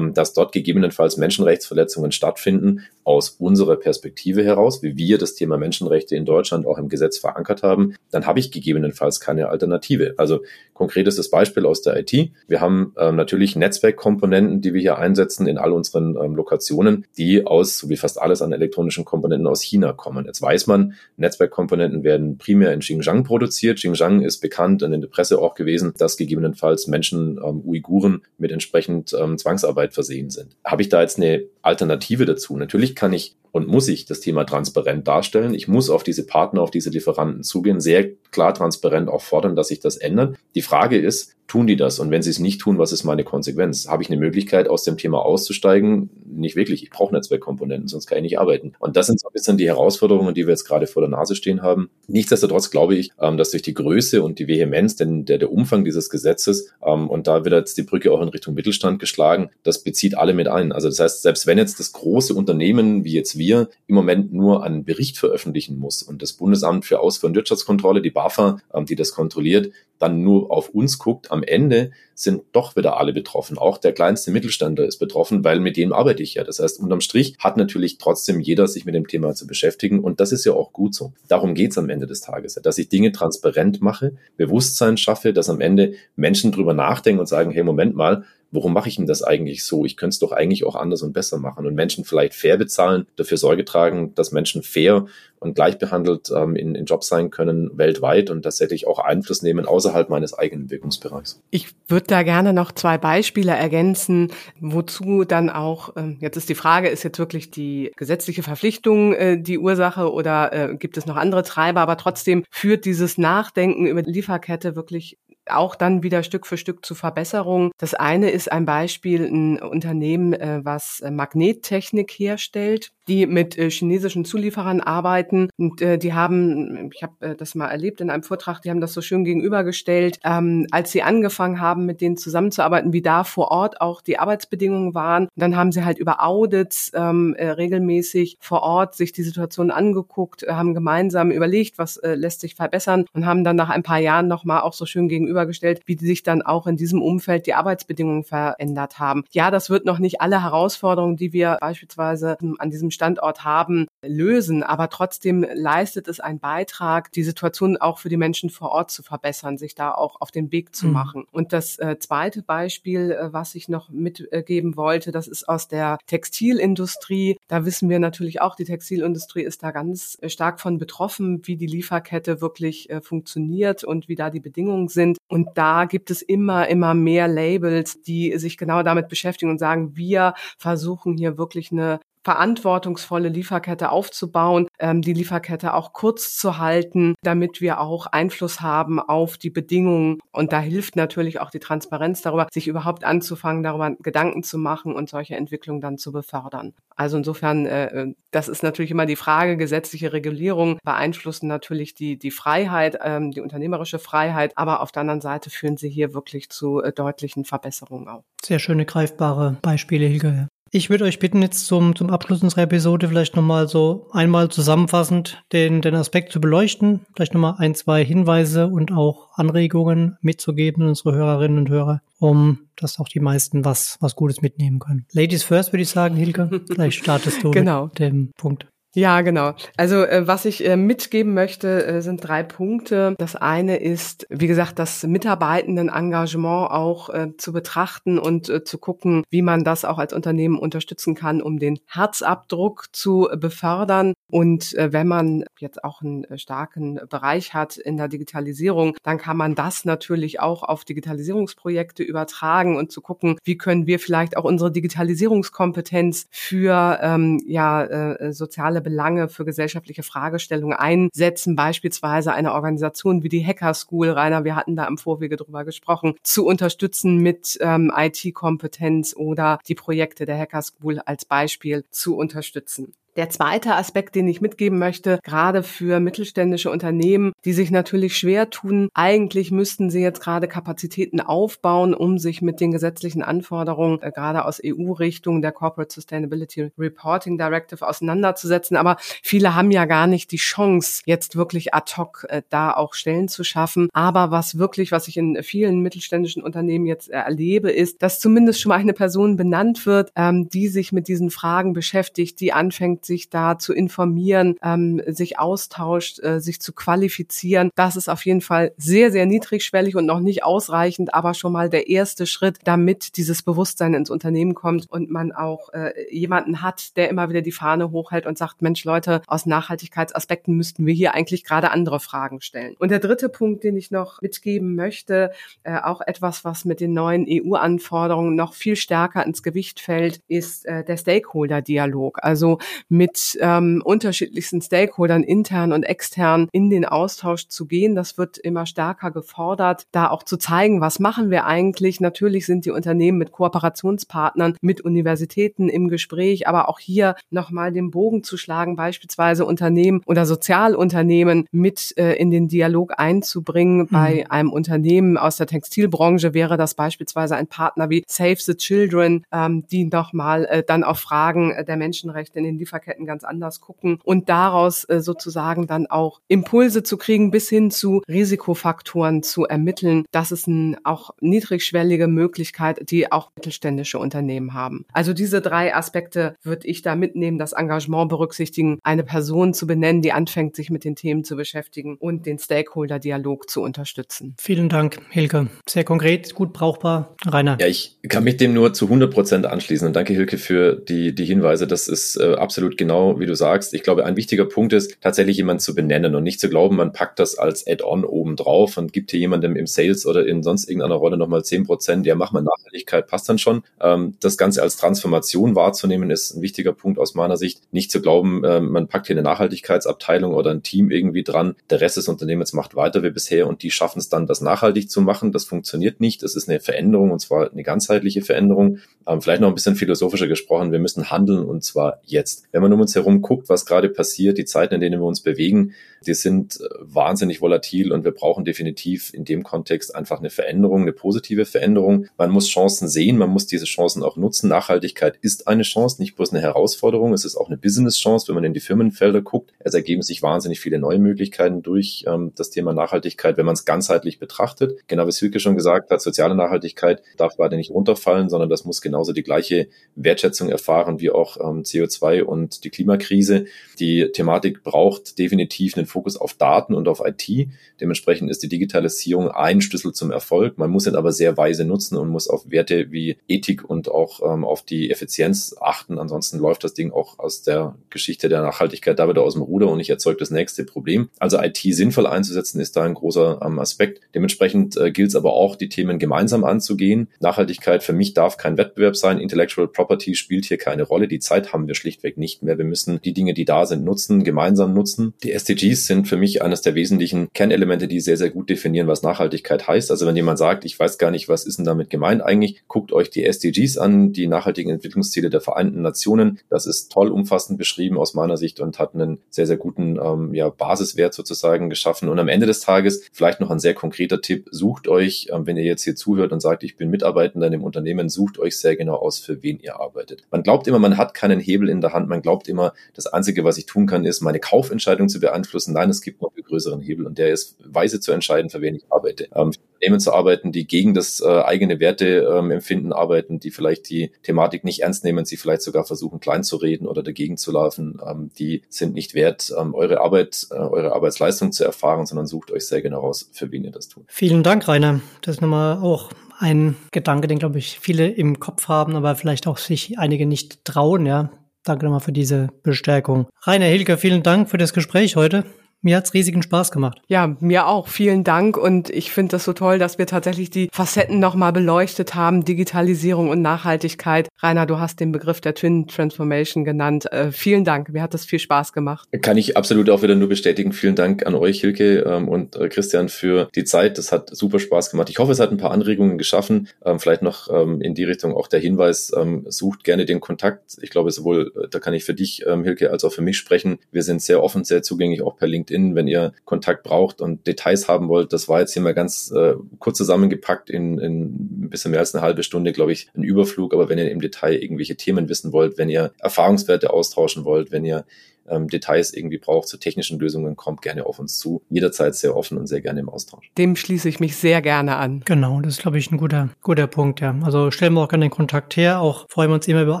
dass dort gegebenenfalls Menschenrechtsverletzungen stattfinden, aus unserer Perspektive heraus, wie wir das Thema Menschenrechte in Deutschland auch im Gesetz verankert haben, dann habe ich gegebenenfalls keine Alternative. Also konkretes Beispiel aus der IT. Wir haben ähm, natürlich Netzwerkkomponenten, die wir hier einsetzen in all unseren ähm, Lokationen, die aus, so wie fast alles an elektronischen Komponenten aus China kommen. Jetzt weiß man, Netzwerkkomponenten werden primär in Xinjiang produziert. Xinjiang ist bekannt und in der Presse auch gewesen, dass gegebenenfalls Menschen, ähm, Uiguren, mit entsprechend ähm, Zwangsarbeit versehen sind. Habe ich da jetzt eine Alternative dazu? Natürlich kann ich und muss ich das Thema transparent darstellen. Ich muss auf diese Partner, auf diese Lieferanten zugehen, sehr klar transparent auch fordern, dass sich das ändert. Die Frage ist, tun die das? Und wenn sie es nicht tun, was ist meine Konsequenz? Habe ich eine Möglichkeit, aus dem Thema auszusteigen? Nicht wirklich. Ich brauche Netzwerkkomponenten, sonst kann ich nicht arbeiten. Und das sind so ein bisschen die Herausforderungen, die wir jetzt gerade vor der Nase stehen haben. Nichtsdestotrotz glaube ich, ähm, dass durch die Größe und die Vehemenz, denn der, der Umfang dieses Gesetzes, ähm, und da wird jetzt die Brücke auch in Richtung Mittelstand geschlagen, das bezieht alle mit ein. Also das heißt, selbst wenn jetzt das große Unternehmen wie jetzt wir im Moment nur einen Bericht veröffentlichen muss und das Bundesamt für Ausfuhr- und Wirtschaftskontrolle, die BAFA, ähm, die das kontrolliert, dann nur auf uns guckt, am Ende sind doch wieder alle betroffen. Auch der kleinste Mittelständler ist betroffen, weil mit dem arbeite ich ja. Das heißt, unterm Strich hat natürlich trotzdem jeder sich mit dem Thema zu beschäftigen und das ist ja auch gut so. Darum geht's am Ende des Tages, dass ich Dinge transparent mache, Bewusstsein schaffe, dass am Ende Menschen drüber nachdenken und sagen, hey, Moment mal, warum mache ich denn das eigentlich so? Ich könnte es doch eigentlich auch anders und besser machen und Menschen vielleicht fair bezahlen, dafür Sorge tragen, dass Menschen fair und gleich behandelt ähm, in, in Jobs sein können weltweit und tatsächlich auch Einfluss nehmen außerhalb meines eigenen Wirkungsbereichs. Ich würde da gerne noch zwei Beispiele ergänzen, wozu dann auch, äh, jetzt ist die Frage, ist jetzt wirklich die gesetzliche Verpflichtung äh, die Ursache oder äh, gibt es noch andere Treiber, aber trotzdem führt dieses Nachdenken über die Lieferkette wirklich auch dann wieder Stück für Stück zu Verbesserungen. Das eine ist ein Beispiel, ein Unternehmen, äh, was äh, Magnettechnik herstellt die mit äh, chinesischen Zulieferern arbeiten. Und die haben, ich habe das mal erlebt in einem Vortrag, die haben das so schön gegenübergestellt, ähm, als sie angefangen haben, mit denen zusammenzuarbeiten, wie da vor Ort auch die Arbeitsbedingungen waren. Und dann haben sie halt über Audits ähm, äh, regelmäßig vor Ort sich die Situation angeguckt, haben gemeinsam überlegt, was lässt sich verbessern und haben dann nach ein paar Jahren nochmal auch so schön gegenübergestellt, wie sich dann auch in diesem Umfeld die Arbeitsbedingungen verändert haben. Ja, das wird noch nicht alle Herausforderungen, die wir beispielsweise an diesem Standort haben, lösen. Aber trotzdem leistet es einen Beitrag, die Situation auch für die Menschen vor Ort zu verbessern, sich da auch auf den Weg zu mhm. machen. Und das äh, zweite Beispiel, äh, was ich noch mitgeben wollte, das ist aus der Textilindustrie. Da wissen wir natürlich auch, die Textilindustrie ist da ganz äh, stark von betroffen, wie die Lieferkette wirklich äh, funktioniert und wie da die Bedingungen sind. Und da gibt es immer, immer mehr Labels, die sich genau damit beschäftigen und sagen, wir versuchen hier wirklich eine verantwortungsvolle Lieferkette aufzubauen, ähm, die Lieferkette auch kurz zu halten, damit wir auch Einfluss haben auf die Bedingungen. Und da hilft natürlich auch die Transparenz darüber, sich überhaupt anzufangen, darüber Gedanken zu machen und solche Entwicklungen dann zu befördern. Also insofern, äh, äh das ist natürlich immer die Frage, gesetzliche Regulierung beeinflussen natürlich die, die Freiheit, ähm, die unternehmerische Freiheit, aber auf der anderen Seite führen sie hier wirklich zu äh, deutlichen Verbesserungen auch. Sehr schöne greifbare Beispiele, Hilge. Ich würde euch bitten, jetzt zum, zum Abschluss unserer Episode vielleicht nochmal so einmal zusammenfassend den, den Aspekt zu beleuchten, vielleicht nochmal ein, zwei Hinweise und auch Anregungen mitzugeben an unsere Hörerinnen und Hörer, um dass auch die meisten was, was Gutes mitnehmen können. Ladies first, würde ich sagen, Hilke. Vielleicht startest du genau. mit dem Punkt. Ja, genau. Also äh, was ich äh, mitgeben möchte, äh, sind drei Punkte. Das eine ist, wie gesagt, das Mitarbeitenden-Engagement auch äh, zu betrachten und äh, zu gucken, wie man das auch als Unternehmen unterstützen kann, um den Herzabdruck zu befördern. Und äh, wenn man jetzt auch einen starken Bereich hat in der Digitalisierung, dann kann man das natürlich auch auf Digitalisierungsprojekte übertragen und zu gucken, wie können wir vielleicht auch unsere Digitalisierungskompetenz für ähm, ja soziale Belange für gesellschaftliche Fragestellungen einsetzen, beispielsweise eine Organisation wie die Hacker School, Rainer, wir hatten da im Vorwege drüber gesprochen, zu unterstützen mit ähm, IT-Kompetenz oder die Projekte der Hacker School als Beispiel zu unterstützen. Der zweite Aspekt, den ich mitgeben möchte, gerade für mittelständische Unternehmen, die sich natürlich schwer tun, eigentlich müssten sie jetzt gerade Kapazitäten aufbauen, um sich mit den gesetzlichen Anforderungen, äh, gerade aus EU-Richtung der Corporate Sustainability Reporting Directive auseinanderzusetzen. Aber viele haben ja gar nicht die Chance, jetzt wirklich ad hoc äh, da auch Stellen zu schaffen. Aber was wirklich, was ich in vielen mittelständischen Unternehmen jetzt äh, erlebe, ist, dass zumindest schon mal eine Person benannt wird, ähm, die sich mit diesen Fragen beschäftigt, die anfängt, sich da zu informieren, ähm, sich austauscht, äh, sich zu qualifizieren. Das ist auf jeden Fall sehr, sehr niedrigschwellig und noch nicht ausreichend, aber schon mal der erste Schritt, damit dieses Bewusstsein ins Unternehmen kommt und man auch äh, jemanden hat, der immer wieder die Fahne hochhält und sagt, Mensch Leute, aus Nachhaltigkeitsaspekten müssten wir hier eigentlich gerade andere Fragen stellen. Und der dritte Punkt, den ich noch mitgeben möchte, äh, auch etwas, was mit den neuen EU-Anforderungen noch viel stärker ins Gewicht fällt, ist äh, der Stakeholder-Dialog. Also mit ähm, unterschiedlichsten Stakeholdern intern und extern in den Austausch zu gehen. Das wird immer stärker gefordert, da auch zu zeigen, was machen wir eigentlich. Natürlich sind die Unternehmen mit Kooperationspartnern, mit Universitäten im Gespräch, aber auch hier nochmal den Bogen zu schlagen, beispielsweise Unternehmen oder Sozialunternehmen mit äh, in den Dialog einzubringen. Mhm. Bei einem Unternehmen aus der Textilbranche wäre das beispielsweise ein Partner wie Save the Children, ähm, die nochmal äh, dann auf Fragen äh, der Menschenrechte in den Lieferketten Lieferketten ganz anders gucken und daraus äh, sozusagen dann auch Impulse zu kriegen bis hin zu Risikofaktoren zu ermitteln. Das ist eine auch niedrigschwellige Möglichkeit, die auch mittelständische Unternehmen haben. Also diese drei Aspekte würde ich da mitnehmen, das Engagement berücksichtigen, eine Person zu benennen, die anfängt, sich mit den Themen zu beschäftigen und den Stakeholder-Dialog zu unterstützen. Vielen Dank, Hilke. Sehr konkret, gut brauchbar. Rainer. Ja, ich kann mich dem nur zu 100 Prozent anschließen und danke, Hilke, für die, die Hinweise. Das ist äh, absolut genau, wie du sagst. Ich glaube, ein wichtiger Punkt ist, tatsächlich jemanden zu benennen und nicht zu glauben, man packt das als Add-on oben drauf und gibt hier jemandem im Sales oder in sonst irgendeiner Rolle nochmal zehn Prozent, ja, mach mal Nachhaltigkeit, passt dann schon. Ähm, das Ganze als Transformation wahrzunehmen, ist ein wichtiger Punkt aus meiner Sicht. Nicht zu glauben, ähm, man packt hier eine Nachhaltigkeitsabteilung oder ein Team irgendwie dran, der Rest des Unternehmens macht weiter wie bisher und die schaffen es dann, das nachhaltig zu machen. Das funktioniert nicht. Das ist eine Veränderung und zwar eine ganzheitliche Veränderung. Ähm, vielleicht noch ein bisschen philosophischer gesprochen. Wir müssen handeln und zwar jetzt. Wenn man um uns herum guckt, was gerade passiert, die Zeiten, in denen wir uns bewegen, die sind äh, wahnsinnig volatil und wir brauchen definitiv in dem Kontext einfach eine Veränderung, eine positive Veränderung. Man muss Chancen sehen, man muss diese Chancen auch nutzen. Nachhaltigkeit ist eine Chance, nicht bloß eine Herausforderung, es ist auch eine Business-Chance, wenn man in die Firmenfelder guckt. Es ergeben sich wahnsinnig viele neue Möglichkeiten durch ähm, das Thema Nachhaltigkeit, wenn man es ganzheitlich betrachtet. Genau wie Silke schon gesagt hat, soziale Nachhaltigkeit darf weiter nicht runterfallen, sondern das muss genauso die gleiche Wertschätzung erfahren wie auch ähm, CO2 und die Klimakrise. Die Thematik braucht definitiv einen Fokus auf Daten und auf IT. Dementsprechend ist die Digitalisierung ein Schlüssel zum Erfolg. Man muss ihn aber sehr weise nutzen und muss auf Werte wie Ethik und auch ähm, auf die Effizienz achten. Ansonsten läuft das Ding auch aus der Geschichte der Nachhaltigkeit da wieder aus dem Ruder und ich erzeuge das nächste Problem. Also IT sinnvoll einzusetzen ist da ein großer ähm, Aspekt. Dementsprechend äh, gilt es aber auch, die Themen gemeinsam anzugehen. Nachhaltigkeit für mich darf kein Wettbewerb sein. Intellectual Property spielt hier keine Rolle. Die Zeit haben wir schlichtweg nicht mehr. Wir müssen die Dinge, die da sind, nutzen, gemeinsam nutzen. Die SDGs sind für mich eines der wesentlichen Kernelemente, die sehr, sehr gut definieren, was Nachhaltigkeit heißt. Also wenn jemand sagt, ich weiß gar nicht, was ist denn damit gemeint eigentlich, guckt euch die SDGs an, die nachhaltigen Entwicklungsziele der Vereinten Nationen. Das ist toll umfassend beschrieben aus meiner Sicht und hat einen sehr, sehr guten ähm, ja, Basiswert sozusagen geschaffen. Und am Ende des Tages vielleicht noch ein sehr konkreter Tipp. Sucht euch, ähm, wenn ihr jetzt hier zuhört und sagt, ich bin Mitarbeitender in dem Unternehmen, sucht euch sehr genau aus, für wen ihr arbeitet. Man glaubt immer, man hat keinen Hebel in der Hand. Man glaubt immer, das Einzige, was ich tun kann, ist, meine Kaufentscheidung zu beeinflussen. Nein, es gibt noch einen größeren Hebel und der ist weise zu entscheiden, für wen ich arbeite. Ähm, Unternehmen zu arbeiten, die gegen das äh, eigene Werteempfinden ähm, arbeiten, die vielleicht die Thematik nicht ernst nehmen, sie vielleicht sogar versuchen klein zu reden oder dagegen zu laufen, ähm, die sind nicht wert, ähm, eure Arbeit, äh, eure Arbeitsleistung zu erfahren, sondern sucht euch sehr genau raus, für wen ihr das tut. Vielen Dank, Rainer. Das ist nochmal auch ein Gedanke, den, glaube ich, viele im Kopf haben, aber vielleicht auch sich einige nicht trauen, ja. Danke nochmal für diese Bestärkung. Rainer Hilke, vielen Dank für das Gespräch heute. Mir hat's riesigen Spaß gemacht. Ja, mir auch. Vielen Dank. Und ich finde das so toll, dass wir tatsächlich die Facetten nochmal beleuchtet haben. Digitalisierung und Nachhaltigkeit. Rainer, du hast den Begriff der Twin Transformation genannt. Äh, vielen Dank. Mir hat das viel Spaß gemacht. Kann ich absolut auch wieder nur bestätigen. Vielen Dank an euch, Hilke ähm, und äh, Christian, für die Zeit. Das hat super Spaß gemacht. Ich hoffe, es hat ein paar Anregungen geschaffen. Ähm, vielleicht noch ähm, in die Richtung auch der Hinweis, ähm, sucht gerne den Kontakt. Ich glaube, sowohl, äh, da kann ich für dich, ähm, Hilke, als auch für mich sprechen. Wir sind sehr offen, sehr zugänglich, auch per LinkedIn LinkedIn, wenn ihr Kontakt braucht und Details haben wollt. Das war jetzt hier mal ganz äh, kurz zusammengepackt in, in ein bisschen mehr als eine halbe Stunde, glaube ich, ein Überflug. Aber wenn ihr im Detail irgendwelche Themen wissen wollt, wenn ihr Erfahrungswerte austauschen wollt, wenn ihr ähm, Details irgendwie braucht zu technischen Lösungen, kommt gerne auf uns zu. Jederzeit sehr offen und sehr gerne im Austausch. Dem schließe ich mich sehr gerne an. Genau, das ist, glaube ich, ein guter, guter Punkt, ja. Also stellen wir auch gerne den Kontakt her. Auch freuen wir uns immer über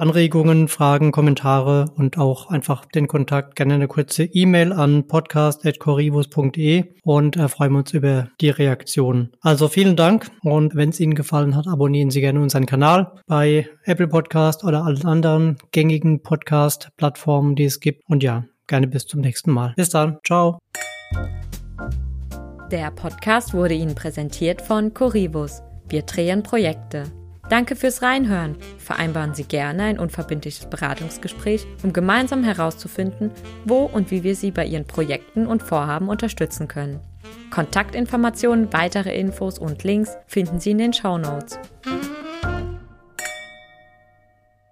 Anregungen, Fragen, Kommentare und auch einfach den Kontakt. Gerne eine kurze E-Mail an podcast.corivus.de und äh, freuen wir uns über die Reaktionen. Also vielen Dank und wenn es Ihnen gefallen hat, abonnieren Sie gerne unseren Kanal bei Apple Podcast oder allen anderen gängigen Podcast-Plattformen, die es gibt. Und ja, gerne bis zum nächsten Mal. Bis dann. Ciao. Der Podcast wurde Ihnen präsentiert von Corivus. Wir drehen Projekte. Danke fürs Reinhören. Vereinbaren Sie gerne ein unverbindliches Beratungsgespräch, um gemeinsam herauszufinden, wo und wie wir Sie bei Ihren Projekten und Vorhaben unterstützen können. Kontaktinformationen, weitere Infos und Links finden Sie in den Show Notes.